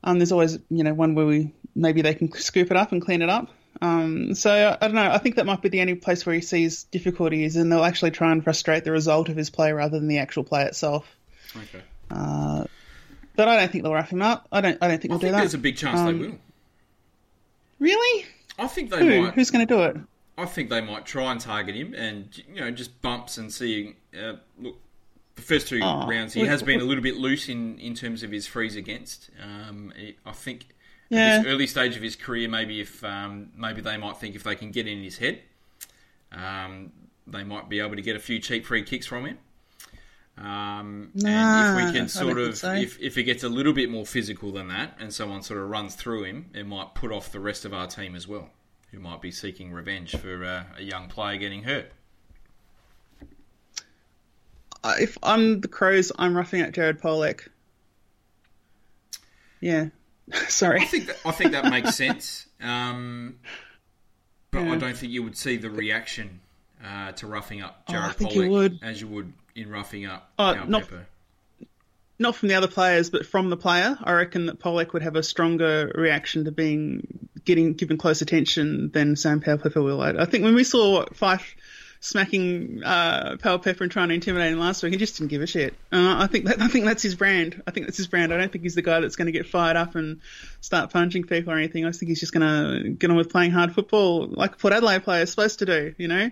um, there's always you know one where we maybe they can scoop it up and clean it up. Um, so I, I don't know. I think that might be the only place where he sees difficulties, and they'll actually try and frustrate the result of his play rather than the actual play itself. Okay. Uh, but I don't think they'll rough him up. I don't. I don't think I we'll think do that. there's a big chance Um, they will. Really? I think they Who? might. Who's going to do it? I think they might try and target him, and you know, just bumps and see. Uh, look, the first two Oh, rounds, he we- has been a little bit loose in, in terms of his frees against. Um, I think Yeah. at this early stage of his career, maybe if um, maybe they might think if they can get in his head, um, they might be able to get a few cheap free kicks from him. Um, and if we can sort of, so. if, if it gets a little bit more physical than that, and someone sort of runs through him, it might put off the rest of our team as well, who might be seeking revenge for uh, a young player getting hurt. Uh, if I'm the Crows, I'm roughing out Jared Polec. Yeah. Sorry. I think that, I think that makes sense, um, but I don't think you would see the reaction uh, to roughing up Oh, Jared you Polec as you would in roughing up Cal not- Pepper. Not from the other players, but from the player. I reckon that Polec would have a stronger reaction to being getting given close attention than Sam Powell Pepper will. I, think when we saw Fyfe smacking uh, Powell Pepper and trying to intimidate him last week, he just didn't give a shit. Uh, I think that I think that's his brand. I think that's his brand. I don't think he's the guy that's going to get fired up and start punching people or anything. I think he's just going to get on with playing hard football like a Port Adelaide player is supposed to do. You know.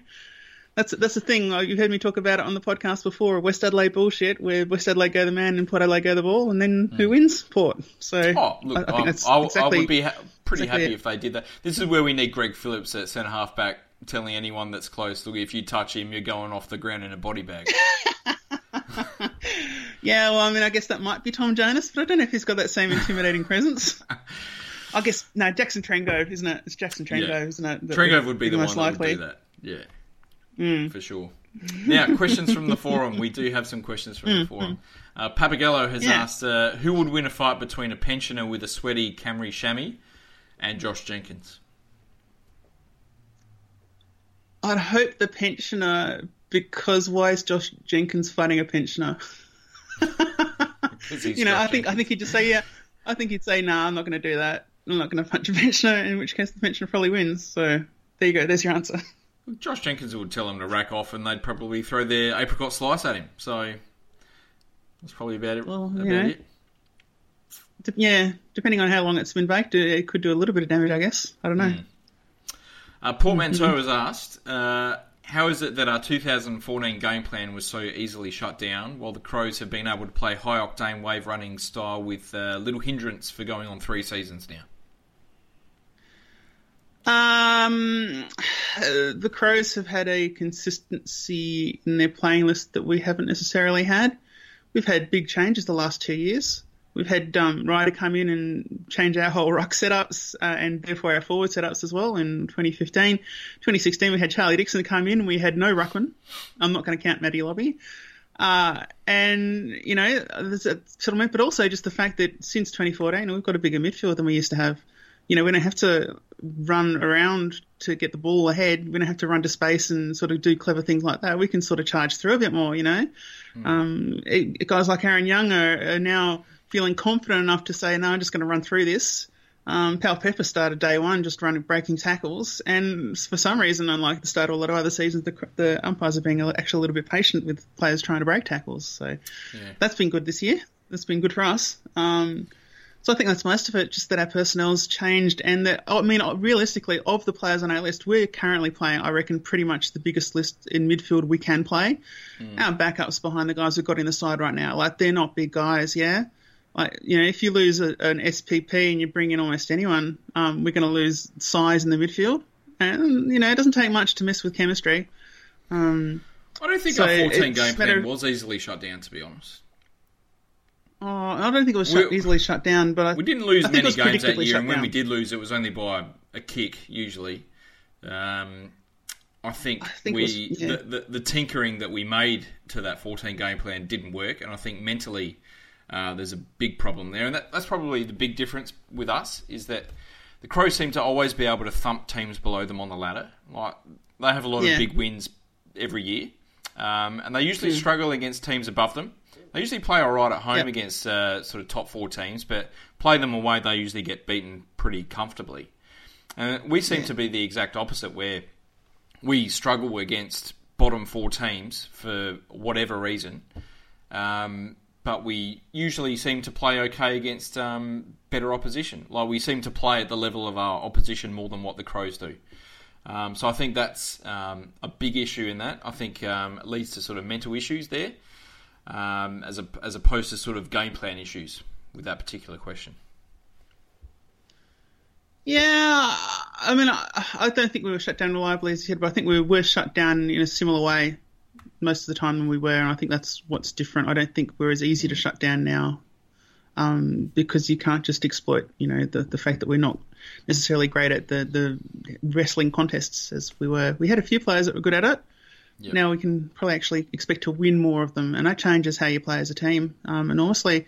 That's that's the thing. Like, You've heard me talk about it on the podcast before. West Adelaide bullshit, where West Adelaide go the man and Port Adelaide go the ball, and then hmm. who wins? Port. So Oh, look, I, I think that's I, I would be ha- pretty exactly happy it. if they did that. This is where we need Greg Phillips at centre half back telling anyone that's close, look, if you touch him, you're going off the ground in a body bag. Yeah, well, I mean, I guess that might be Tom Jonas, but I don't know if he's got that same intimidating presence. I guess no, Jackson Trengove, isn't it? It's Jackson Trengove, Yeah. isn't it? that Trengove would be the, most one that likely. would do that. Yeah, for sure. Now, questions from the forum. We do have some questions from the forum. Uh, Papagello has Yeah. asked, uh, who would win a fight between a pensioner with a sweaty Camry chamois and Josh Jenkins? I'd hope the pensioner, because why is Josh Jenkins fighting a pensioner? You know, Josh I think I think he'd just say, yeah. I think he'd say, nah, I'm not going to do that. I'm not going to punch a pensioner. In which case, the pensioner probably wins. So there you go. There's your answer. Josh Jenkins would tell him to rack off, and they'd probably throw their apricot slice at him. So that's probably about it. Well, about know. it. Yeah, depending on how long it's been baked, it- could do a little bit of damage, I guess. I don't know. Uh, Portmanteau has asked, uh, how is it that our 2014 game plan was so easily shut down, while the Crows have been able to play high octane wave running style with uh, little hindrance for going on three seasons now? Um, the Crows have had a consistency in their playing list that we haven't necessarily had. We've had big changes the last two years. We've had um, Ryder come in and change our whole ruck setups uh, and therefore our forward setups as well in 2015. 2016 we had Charlie Dixon come in we had no ruckman. I'm not going to count Matty Lobbe. Uh, and, you know, there's a settlement, but also just the fact that since 2014 we've got a bigger midfield than we used to have you know, we don't have to run around to get the ball ahead. We don't have to run to space and sort of do clever things like that. We can sort of charge through a bit more, you know. Um, it, guys like Aaron Young are, are now feeling confident enough to say, no, I'm just going to run through this. Um, Powell Pepper started day one just running breaking tackles, and for some reason, unlike the start of a lot of other seasons, the, the umpires are being actually a little bit patient with players trying to break tackles. So that's been good this year. That's been good for us. Um, so I think that's most of it, just that our personnel's changed and that, I mean, realistically, of the players on our list, we're currently playing, I reckon, pretty much the biggest list in midfield we can play. Our backups behind the guys we've got in the side right now, like, they're not big guys, yeah? Like, you know, if you lose a, an SPP and you bring in almost anyone, um, we're going to lose size in the midfield. And, you know, it doesn't take much to mess with chemistry. Um, I don't think So our 14 game plan was easily shut down, to be honest. Oh, I don't think it was shut, easily shut down, but I, We didn't lose I many games that year, and when down. we did lose, it was only by a kick, usually. Um, I think, think we was- yeah. the, the, the tinkering that we made to that 14 game plan didn't work, and I think mentally uh, there's a big problem there, and that, that's probably the big difference with us is that the Crows seem to always be able to thump teams below them on the ladder. Like they have a lot Yeah. of big wins every year, um, and they usually struggle against teams above them. They usually play all right at home Yep. against uh, sort of top four teams, but play them away, they usually get beaten pretty comfortably. And we seem to be the exact opposite, where we struggle against bottom four teams for whatever reason, um, but we usually seem to play okay against um, better opposition. Like we seem to play at the level of our opposition more than what the Crows do. Um, so I think that's um, a big issue in that. I think um, it leads to sort of mental issues there, um, as a, as opposed to sort of game plan issues with that particular question. Yeah, I mean, I, I don't think we were shut down reliably as you said, but I think we were shut down in a similar way most of the time than we were, and I think that's what's different. I don't think we're as easy to shut down now um, because you can't just exploit, you know, the, the fact that we're not necessarily great at the, the wrestling contests as we were. We had a few players that were good at it. Yep. Now we can probably actually expect to win more of them, and that changes how you play as a team um, enormously.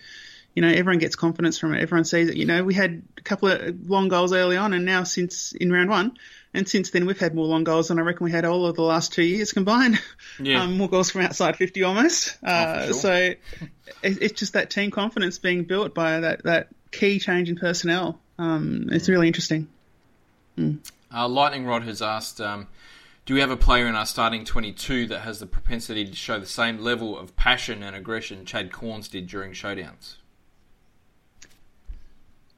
You know, everyone gets confidence from it. Everyone sees it. You know, we had a couple of long goals early on, and now since in round one, and since then we've had more long goals than I reckon we had all of the last two years combined. Yeah. um, more goals from outside fifty almost. Uh, sure. So it, it's just that team confidence being built by that that key change in personnel. Um, it's really interesting. Uh, Lightning Rod has asked, um, do we have a player in our starting 22 that has the propensity to show the same level of passion and aggression Chad Cornes did during showdowns?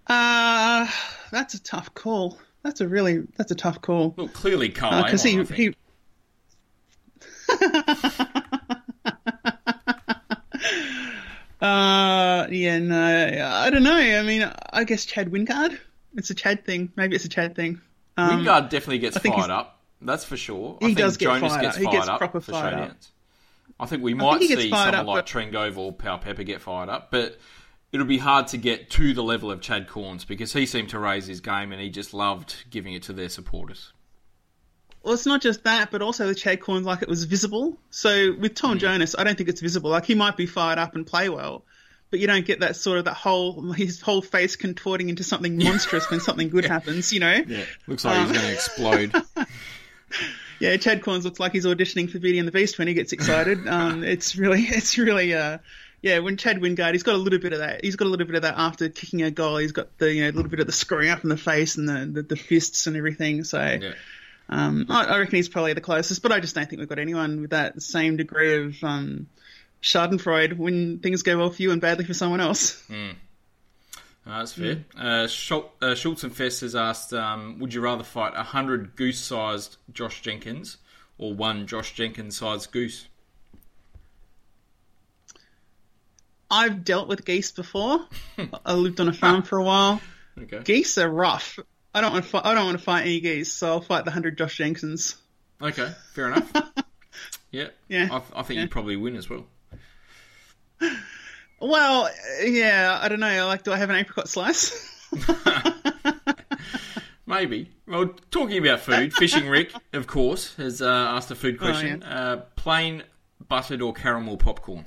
Uh, that's a tough call. That's a really that's a tough call. Well, clearly Carl because Uh, he, he uh yeah no I don't know I mean I guess Chad Wingard it's a Chad thing maybe it's a Chad thing um, Wingard definitely gets fired up. That's for sure. He I think does get Jonas fired gets up. He fired gets up proper fired up. I think we might he gets see fired someone up, like but- Trengove or Powell Pepper get fired up, but it'll be hard to get to the level of Chad Cornes because he seemed to raise his game and he just loved giving it to their supporters. well it's not just that but also the Chad Cornes like it was visible so with. Tom hmm. Jonas I don't think it's visible like he might be fired up and play well but you don't get that sort of that whole his whole face contorting into something monstrous when something good happens you know Yeah, looks like he's going to um, explode. Yeah, Chad Cornes looks like he's auditioning for Beauty and the Beast when he gets excited. Um, it's really, it's really, uh, yeah. When Chad Wingard, he's got a little bit of that. He's got a little bit of that after kicking a goal. He's got the, you know, a little bit of the screwing up in the face and the the, the fists and everything. So, yeah. um, I, I reckon he's probably the closest. But I just don't think we've got anyone with that same degree of um, Schadenfreude when things go well for you and badly for someone else. Uh, that's fair. Uh, Schul- uh, Schultz and Fest has asked, um, would you rather fight a hundred goose-sized Josh Jenkins or one Josh Jenkins-sized goose? I've dealt with geese before. I lived on a farm for a while. Okay. Geese are rough. I don't want to fight. I don't want to fight any geese, so I'll fight the hundred Josh Jenkins. Okay, fair enough. yeah, Yeah, I, I think yeah. you'd probably win as well. Well, yeah, I don't know. Like, do I have an apricot slice? Maybe. Well, talking about food, Fishing Rick, of course, has uh, asked a food Oh, question. uh, plain buttered or caramel popcorn?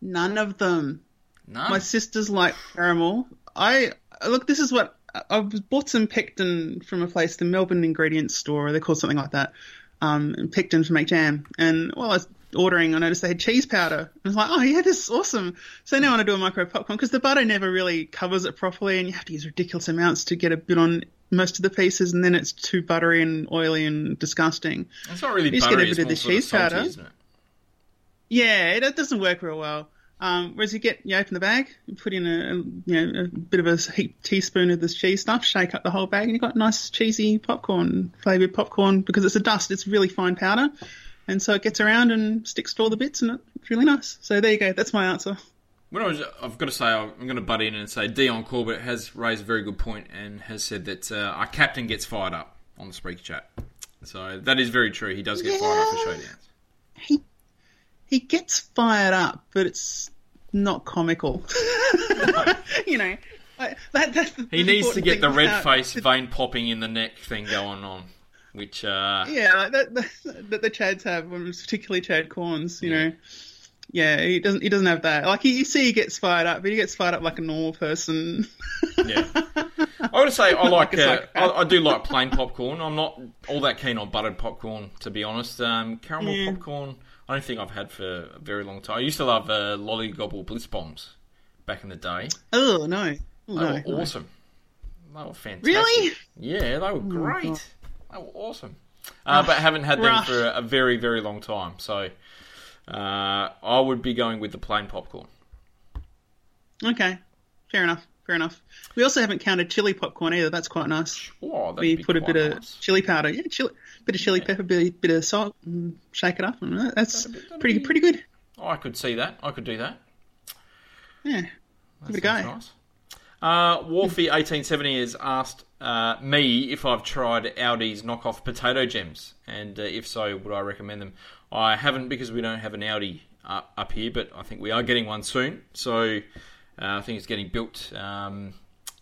None of them. No. My sisters like caramel. I look. This is what I bought some pectin from a place, the Melbourne Ingredients Store. They're called something like that. Um, and pectin to make jam. And well, I ordering, I noticed they had cheese powder. I was like, oh yeah, this is awesome. So now I want to do a micro popcorn because the butter never really covers it properly, and you have to use ridiculous amounts to get a bit on most of the pieces, and then it's too buttery and oily and disgusting. it's not really you just get a buttery, bit of the sort of cheese salty, powder. isn't it? Yeah, it, it doesn't work real well. Um, whereas you get, you open the bag, you put in a, you know a bit of a heap, teaspoon of this cheese stuff, shake up the whole bag, and you've got nice cheesy popcorn flavored popcorn because it's a dust. It's really fine powder, and so it gets around and sticks to all the bits, and it's really nice. So there you go. That's my answer. When I was, I've got to say, I'm going to butt in and say Dion Corbett has raised a very good point and has said that uh, our captain gets fired up on the Spreaker chat. So that is very true. He does get fired up for showdowns. He he gets fired up, but it's not comical. you know, I, that, He needs to get the red face, vein popping in the neck thing going on, which uh, Yeah, like that, that that the Chads have, particularly Chad Cornes. You Yeah. know, yeah, he doesn't he doesn't have that. Like you, you see, he gets fired up, but he gets fired up like a normal person. yeah. I would say I like, It's uh, I, I do like plain popcorn. I'm not all that keen on buttered popcorn, to be honest. Um, caramel Yeah. popcorn, I don't think I've had for a very long time. I used to love uh, Lollygobble Bliss Bombs back in the day. Oh no, oh, They no, were no. awesome. They were fantastic. Really? Yeah, they were great. God. Were awesome. Uh, but haven't had them for a, very, very long time. So uh, I would be going with the plain popcorn. Okay, fair enough. Fair enough. We also haven't counted chili popcorn either. That's quite nice. Oh, We put a bit of chili powder, yeah, chili, bit of chili pepper, bit, bit of salt, and shake it up, and that's That'd be- that'd pretty be- pretty good. I could see that. I could do that. Yeah, give it a go. Nice. Uh, Wolfie1870 has asked uh, me if I've tried Aldi's knockoff potato gems, and uh, if so, would I recommend them? I haven't because we don't have an Audi uh, up here, but I think we are getting one soon. So uh, I think it's getting built um,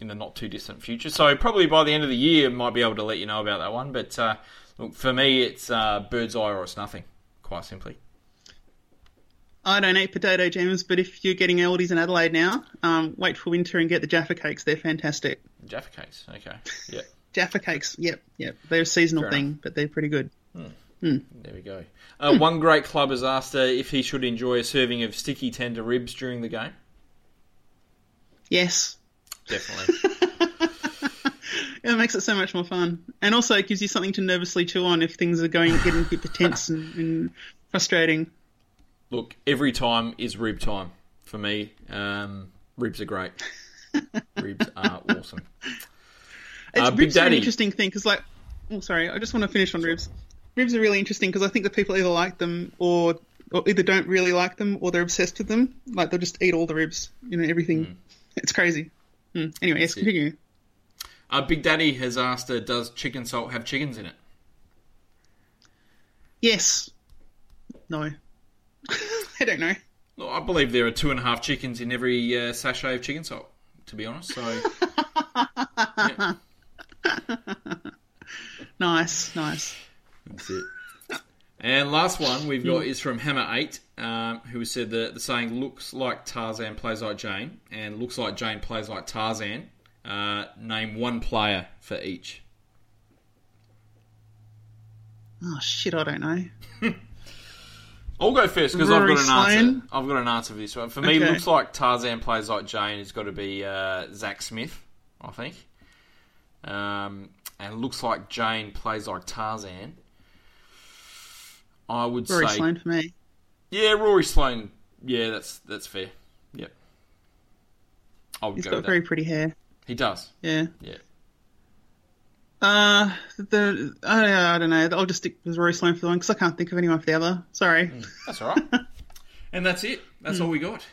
in the not too distant future. So probably by the end of the year, might be able to let you know about that one. But uh, look, for me, it's uh, bird's eye or it's nothing, quite simply. I don't eat potato gems, but if you're getting Aldi's in Adelaide now, um, wait for winter and get the Jaffa cakes. They're fantastic. Jaffa cakes, okay, yeah. Jaffa cakes, yep, yep. They're a seasonal Fair thing, but they're pretty good. There we go. Uh, one great club has asked uh, if he should enjoy a serving of sticky tender ribs during the game. Yes, Definitely. it makes it so much more fun, and also it gives you something to nervously chew on if things are going getting a bit tense and, and frustrating. Look, every time is rib time for me. Um, ribs are great. ribs are awesome. It's Uh, Big ribs are an interesting thing because, like, oh, sorry, I just want to finish on ribs. Ribs are really interesting because I think that people either like them or, or either don't really like them or they're obsessed with them. Like they'll just eat all the ribs, you know, everything. It's crazy. Hmm. Anyway, yes, continue. Uh, Big Daddy has asked, uh, does chicken salt have chickens in it? Yes. No. I don't know. Look, I believe there are two and a half chickens in every uh, sachet of chicken salt, to be honest. So, yeah, Nice, nice. that's it. And last one we've got is from Hammer8, um, who said that the saying looks like Tarzan plays like Jane, and looks like Jane plays like Tarzan. Uh, name one player for each. Oh shit, I don't know. I'll go first because I've got an answer. I've got an answer for this one. For me, Okay. looks like Tarzan plays like Jane. It's got to be uh, Zac Smith, I think. Um, and looks like Jane plays like Tarzan. I would Rory say, Sloane for me. yeah, Rory Sloane. Yeah, that's that's fair. Yep, I would He's go got very pretty hair. He does. Yeah. Yeah. Uh, the I, I don't know. I'll just stick with Rory Sloane for the one because I can't think of anyone for the other. Sorry. That's all right. and that's it. That's all we got.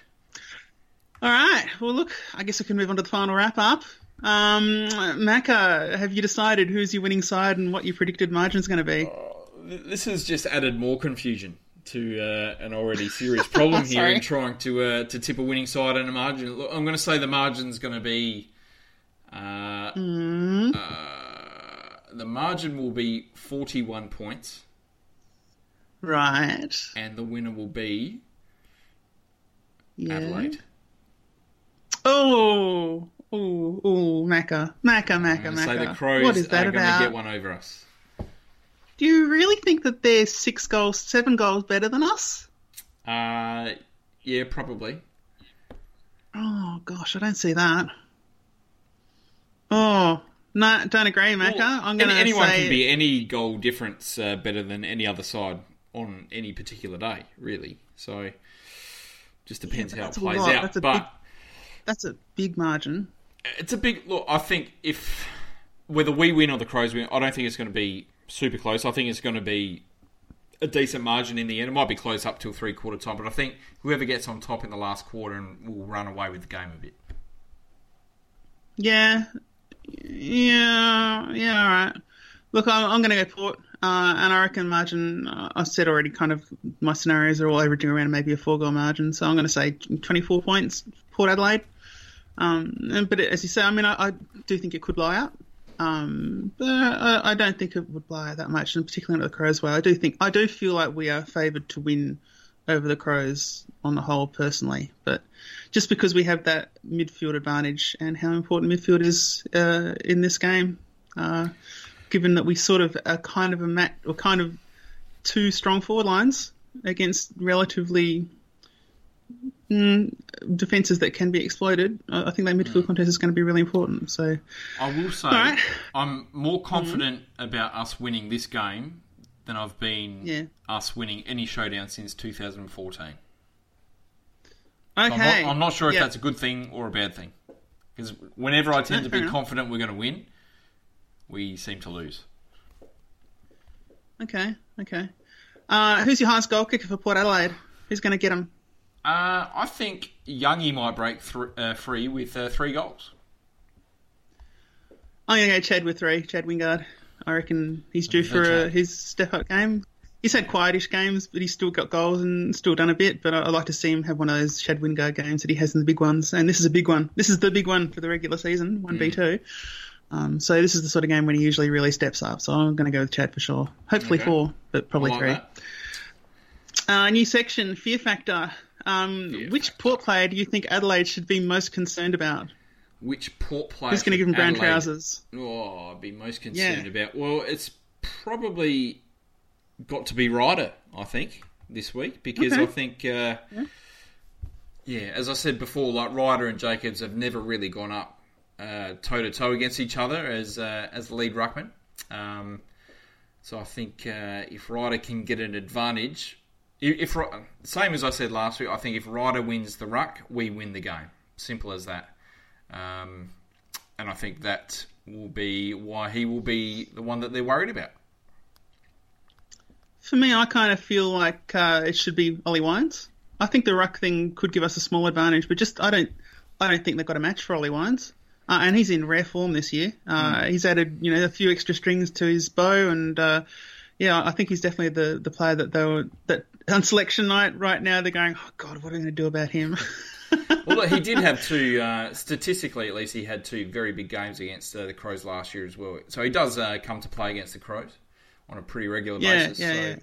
All right. Well, look, I guess we can move on to the final wrap up. Um, Macca, have you decided who's your winning side and what your predicted margin's going to be? This has just added more confusion to uh, an already serious problem here in trying to uh, to tip a winning side and a margin. Look, I'm going to say the margin's going to be. Uh, Hmm. The margin will be 41 points, Right. and the winner will be Yeah. Adelaide. Oh. Oh, oh, Macca, Macca, Macca, I'm say the Crows what is that are going to about? get one over us. Do you really think that they're six goals, seven goals better than us? Uh, yeah, probably. Oh gosh, I don't see that. Oh, no, don't agree, Macca. Well, I'm going to any- anyone say can be any goal difference uh, better than any other side on any particular day, really. So just depends but how it plays out. That's a but big- that's a big margin. it's a big look. I think if whether we win or the Crows win, I don't think it's going to be super close. I think it's going to be a decent margin in the end. It might be close up till three quarter time, but I think whoever gets on top in the last quarter and will run away with the game a bit. Yeah, yeah, yeah. All right. Look, I'm, I'm going to go Port, uh, and I reckon margin. Uh, I said already, kind of my scenarios are all averaging around maybe a four goal margin. So I'm going to say 24 points, Port Adelaide. Um, but as you say, I mean, I, I do think it could blow out. Um, but I, I don't think it would blow out that much, and particularly not the Crows way. I do think I do feel like we are favoured to win over the Crows on the whole, personally. But just because we have that midfield advantage and how important midfield is uh, in this game, uh, given that we sort of are kind of a mat or kind of two strong forward lines against relatively mm, defenses that can be exploited. I think that midfield contest is going to be really important. So I will say Alright. I'm more confident about us winning this game than I've been Yeah. us winning any showdown since 2014. okay, I'm, not, I'm not sure if Yeah. that's a good thing or a bad thing. Because whenever I tend No, to be confident we're going to win, we seem to lose. okay. Okay. Uh, who's your highest goal kicker for Port Adelaide? Who's going to get him? Uh, I think Youngie might break thr uh, free with uh, three goals. I'm going to go Chad with three. Chad Wingard. I reckon he's due for Chad. his step up game. He's had quietish games, but he's still got goals and still done a bit. But I- I'd like to see him have one of those Chad Wingard games that he has in the big ones. And this is a big one. This is the big one for the regular season, one Mm. v two. Um, so this is the sort of game when he usually really steps up. So I'm going to go with Chad for sure. Hopefully Okay. four, but probably like three. that. Uh, new section, Fear Factor. Um, Fear which Factor. port player do you think Adelaide should be most concerned about? Which port player? Who's going to give him brown Adelaide- trousers? Oh, I'd be most concerned Yeah. about. Well, it's probably got to be Ryder, I think, this week because Okay. I think, uh, yeah. as I said before, like Ryder and Jacobs have never really gone up toe to toe against each other as uh, as the lead ruckman. Um, so I think uh, if Ryder can get an advantage, if, if same as I said last week, I think if Ryder wins the ruck, we win the game. Simple as that. Um, and I think that will be why he will be the one that they're worried about. For me, I kind of feel like uh, it should be Ollie Wines. I think the ruck thing could give us a small advantage, but just I don't, I don't think they've got a match for Ollie Wines. Uh, and he's in rare form this year. Uh, He's added, you know, a few extra strings to his bow, and uh, yeah, I think he's definitely the the player that they were that on selection night right now they're going, oh God, what are we going to do about him? Although he did have two, uh, statistically at least, he had two very big games against uh, the Crows last year as well. So he does uh, come to play against the Crows on a pretty regular Yeah, basis. yeah, so, yeah.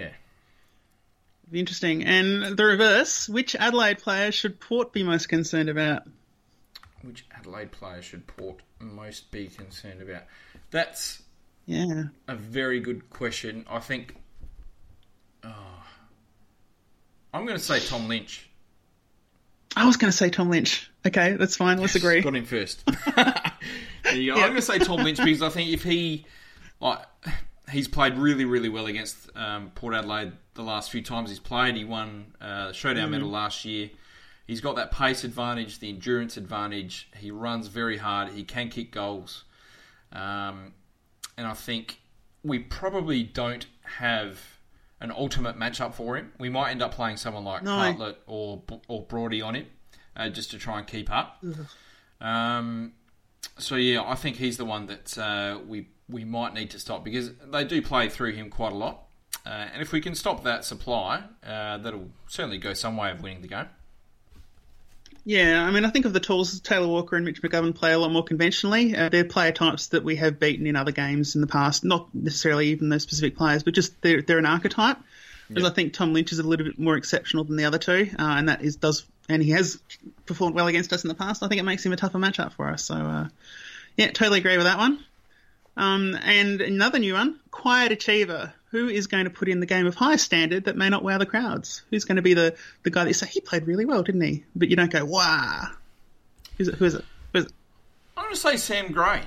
yeah. Interesting. And the reverse, which Adelaide player should Port be most concerned about? Which Adelaide player should Port most be concerned about? That's Yeah. a very good question. I think. Oh, I'm going to say Tom Lynch. I was going to say Tom Lynch. Okay, that's fine. Let's agree. Got him first. Go. I'm going to say Tom Lynch because I think if he, like, he's played really, really well against um, Port Adelaide the last few times he's played. He won uh, the showdown medal last year. He's got that pace advantage, the endurance advantage. He runs very hard. He can kick goals, um, and I think we probably don't have an ultimate matchup for him. We might end up playing someone like No. Or or Brody on him, uh, just to try and keep up. Um, so yeah, I think he's the one that uh, we we might need to stop because they do play through him quite a lot, uh, and if we can stop that supply, uh, that'll certainly go some way of winning the game. Yeah, I mean, I think of the tools, Taylor Walker and Mitch McGovern play a lot more conventionally. Uh, they're player types that we have beaten in other games in the past, not necessarily even those specific players, but just they're, they're an archetype. Whereas I think Tom Lynch is a little bit more exceptional than the other two, uh, and that is does, and he has performed well against us in the past. I think it makes him a tougher matchup for us. So, uh, yeah, totally agree with that one. Um, and another new one, Quiet Achiever. Who is going to put in the game of high standard that may not wow the crowds? Who's going to be the, the guy that you say, he played really well, didn't he? But you don't go, wow. Who's it? Who is it? Who is it? I'm going to say Sam Gray.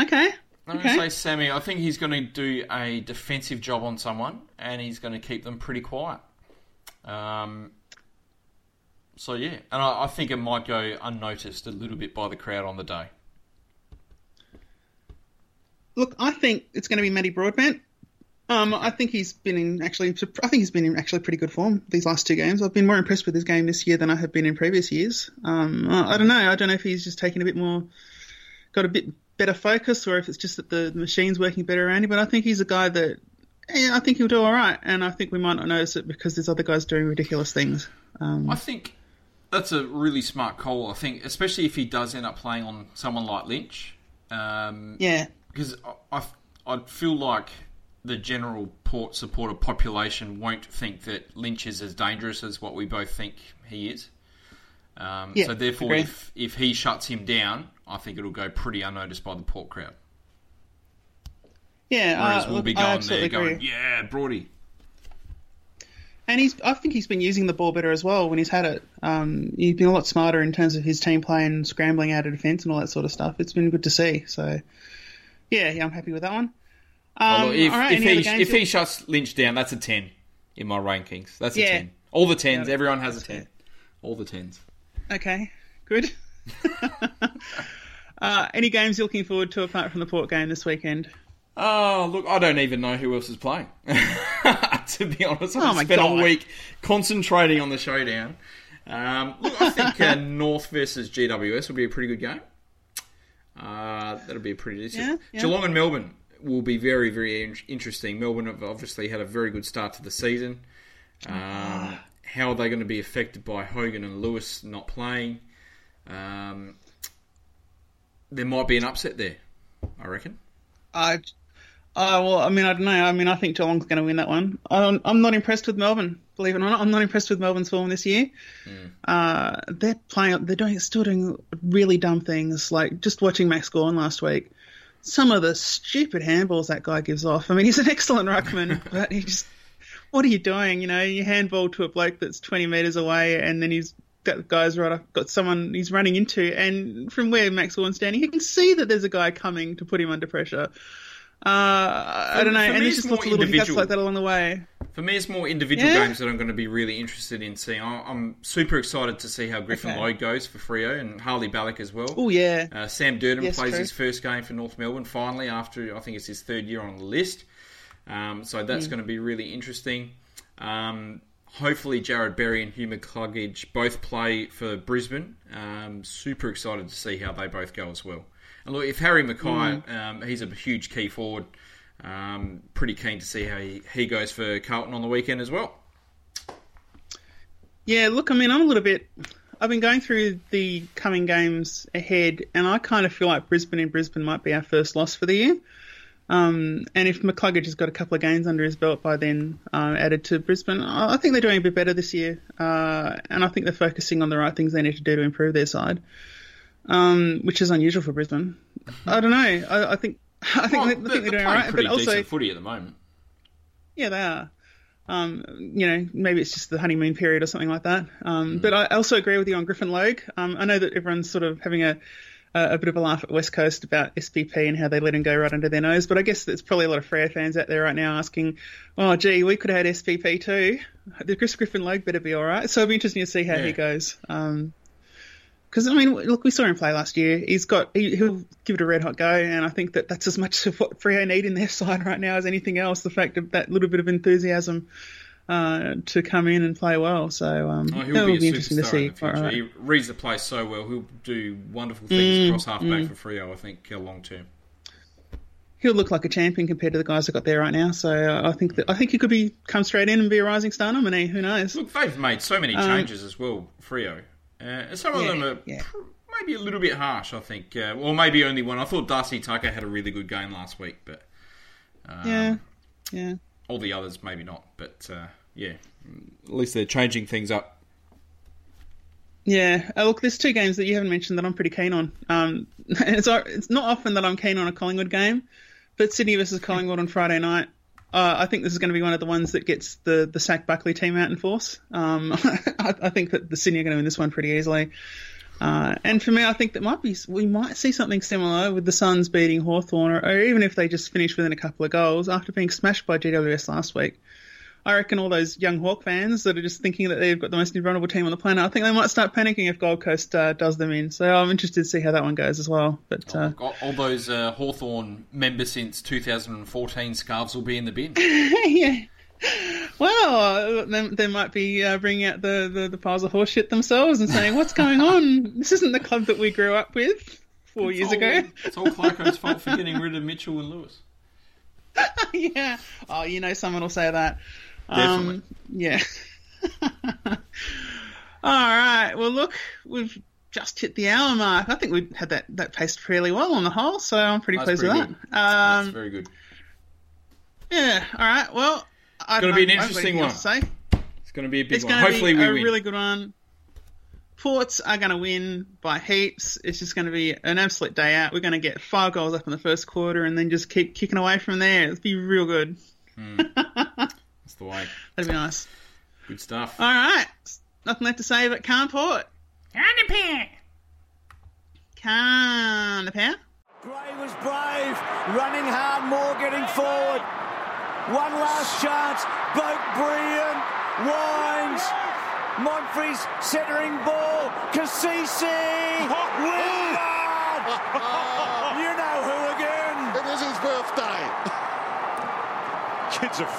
Okay. I'm Okay. going to say Sammy. I think he's going to do a defensive job on someone, and he's going to keep them pretty quiet. Um, so yeah, and I, I think it might go unnoticed a little bit by the crowd on the day. Look, I think it's going to be Matty Broadbent. Um, I think he's been in actually. I think he's been in actually pretty good form these last two games. I've been more impressed with his game this year than I have been in previous years. Um, I I don't know. I don't know if he's just taken a bit more, got a bit better focus, or if it's just that the machine's working better around him. But I think he's a guy that, yeah, I think he'll do all right, and I think we might not notice it because there's other guys doing ridiculous things. Um, I think that's a really smart call. I think, especially if he does end up playing on someone like Lynch, um, yeah, because I, I I feel like the general Port supporter population won't think that Lynch is as dangerous as what we both think he is. Um, Yeah, so therefore, agree. if if he shuts him down, I think it'll go pretty unnoticed by the Port crowd. Yeah, Whereas uh, we'll look, be going there going, agree. yeah, Brody. And he's, I think he's been using the ball better as well when he's had it. Um, he's been a lot smarter in terms of his team play and scrambling out of defence and all that sort of stuff. It's been good to see. So, yeah, yeah, I'm happy with that one. Um, Well, if, right, if he if he shuts Lynch down, that's a ten in my rankings. That's a Yeah. ten. All the tens. Yeah, everyone has a that's ten. fair. All the tens. Okay, good. uh, any games you're looking forward to apart from the Port game this weekend? Oh, look, I don't even know who else is playing. to be honest, I've Oh spent God. a week concentrating on the showdown. Um, look, I think uh, North versus GWS will be a pretty good game. Uh, that'll be a pretty decent. Yeah, yeah. Geelong and Melbourne will be very, very in- interesting. Melbourne have obviously had a very good start to the season. Um, how are they going to be affected by Hogan and Lewis not playing? Um, there might be an upset there, I reckon. I, uh, well, I mean, I don't know. I mean, I think Geelong's going to win that one. I'm, I'm not impressed with Melbourne. Believe it or not, I'm not impressed with Melbourne's form this year. Uh, they're playing. They're doing still doing really dumb things. Like just watching Max Gawn last week. Some of the stupid handballs that guy gives off. I mean, he's an excellent ruckman, but he just. What are you doing? You know, you handball to a bloke that's 20 metres away, and then he's got guys right up, got someone he's running into, and from where Max Gawn's standing, he can see that there's a guy coming to put him under pressure. Uh, I don't know, for and me, it's just more lots of little individual. like that along the way. For me, it's more individual Yeah. games that I'm going to be really interested in seeing. I- I'm super excited to see how Griffin Okay. Logue goes for Freo and Harley Balic as well. Oh yeah, Uh, Sam Durdin Yes, plays true. his first game for North Melbourne finally after I think it's his third year on the list. Um, so that's going to be really interesting. Um, hopefully, Jarrod Berry and Hugh McCluggage both play for Brisbane. Um, super excited to see how they both go as well. And look, if Harry McKay, um, he's a huge key forward. Um, pretty keen to see how he, he goes for Carlton on the weekend as well. Yeah, look, I mean, I'm a little bit. I've been going through the coming games ahead, and I kind of feel like Brisbane in Brisbane might be our first loss for the year. Um, and if McCluggage has got a couple of games under his belt by then, uh, added to Brisbane, I I think they're doing a bit better this year. Uh, and I think they're focusing on the right things they need to do to improve their side, um, which is unusual for Brisbane. I don't know. I, I think I think, Well, they, I think they're, doing all right, pretty but also footy at the moment. yeah, they are. Um, you know, maybe it's just the honeymoon period or something like that. Um, But I also agree with you on Griffin Logue. Um, I know that everyone's sort of having a, a, a bit of a laugh at West Coast about SPP and how they let him go right under their nose. But I guess there's probably a lot of Freo fans out there right now asking, oh, gee, we could have had SPP too. The Chris Griffin Logue better be all right. So it'll be interesting to see how Yeah. he goes. Um, because I mean, look, we saw him play last year. He's got he, he'll give it a red hot go, and I think that that's as much of what Freo need in their side right now as anything else. The fact of that little bit of enthusiasm uh, to come in and play well. So um, Oh, that he'll will be be interesting to see. in the future. All right. He reads the place so well. He'll do wonderful things across halfback for Freo, I think, uh, long term. He'll look like a champion compared to the guys that got there right now. So uh, I think that I think he could be come straight in and be a rising star nominee. Who knows? Look, they've made so many changes as well, Freo. Uh, and some of Yeah, them are yeah. pr- maybe a little bit harsh, I think. Uh, or maybe only one. I thought Darcy Tucker had a really good game last week, but um, Yeah, yeah. all the others maybe not. But uh, yeah, at least they're changing things up. Yeah, uh, look, there's two games that you haven't mentioned that I'm pretty keen on. Um, it's, it's not often that I'm keen on a Collingwood game, but Sydney versus Collingwood on Friday night. Uh, I think this is going to be one of the ones that gets the the Sack Buckley team out in force. Um, I, I think that the Sydney are going to win this one pretty easily. Uh, and for me, I think that might be we might see something similar with the Suns beating Hawthorn, or, or even if they just finish within a couple of goals after being smashed by GWS last week. I reckon all those young Hawk fans that are just thinking that they've got the most invulnerable team on the planet, I think they might start panicking if Gold Coast uh, does them in. So I'm interested to see how that one goes as well. But uh, all, all those uh, Hawthorn members since 2014 scarves will be in the bin. yeah. Well, they, they might be uh, bringing out the, the, the piles of horse shit themselves and saying, "What's going on? This isn't the club that we grew up with four years all- ago." It's all Clarko's fault for getting rid of Mitchell and Lewis. yeah. Oh, you know, someone will say that. Definitely. Um, yeah. All right. Well, look, we've just hit the hour mark. I think we had that, that paced fairly well on the whole, so I'm pretty That's pleased pretty with good. that. Um, That's very good. Yeah. All right. Well, I Gonna be an know, I haven't got interesting one. to say. It's going to be a big It's one. Hopefully, be we a win. really good one. Ports are going to win by heaps. It's just going to be an absolute day out. We're going to get five goals up in the first quarter and then just keep kicking away from there. It'll be real good. That's the way. That'd be nice. Good stuff. All right. Nothing left to say but can't port. Can't power. Gray was brave, running hard, more getting forward. One last chance, Boak brilliant, Wines, Monfries centering ball, Cassisi, Willard! you know who again? It is his birthday. Kids are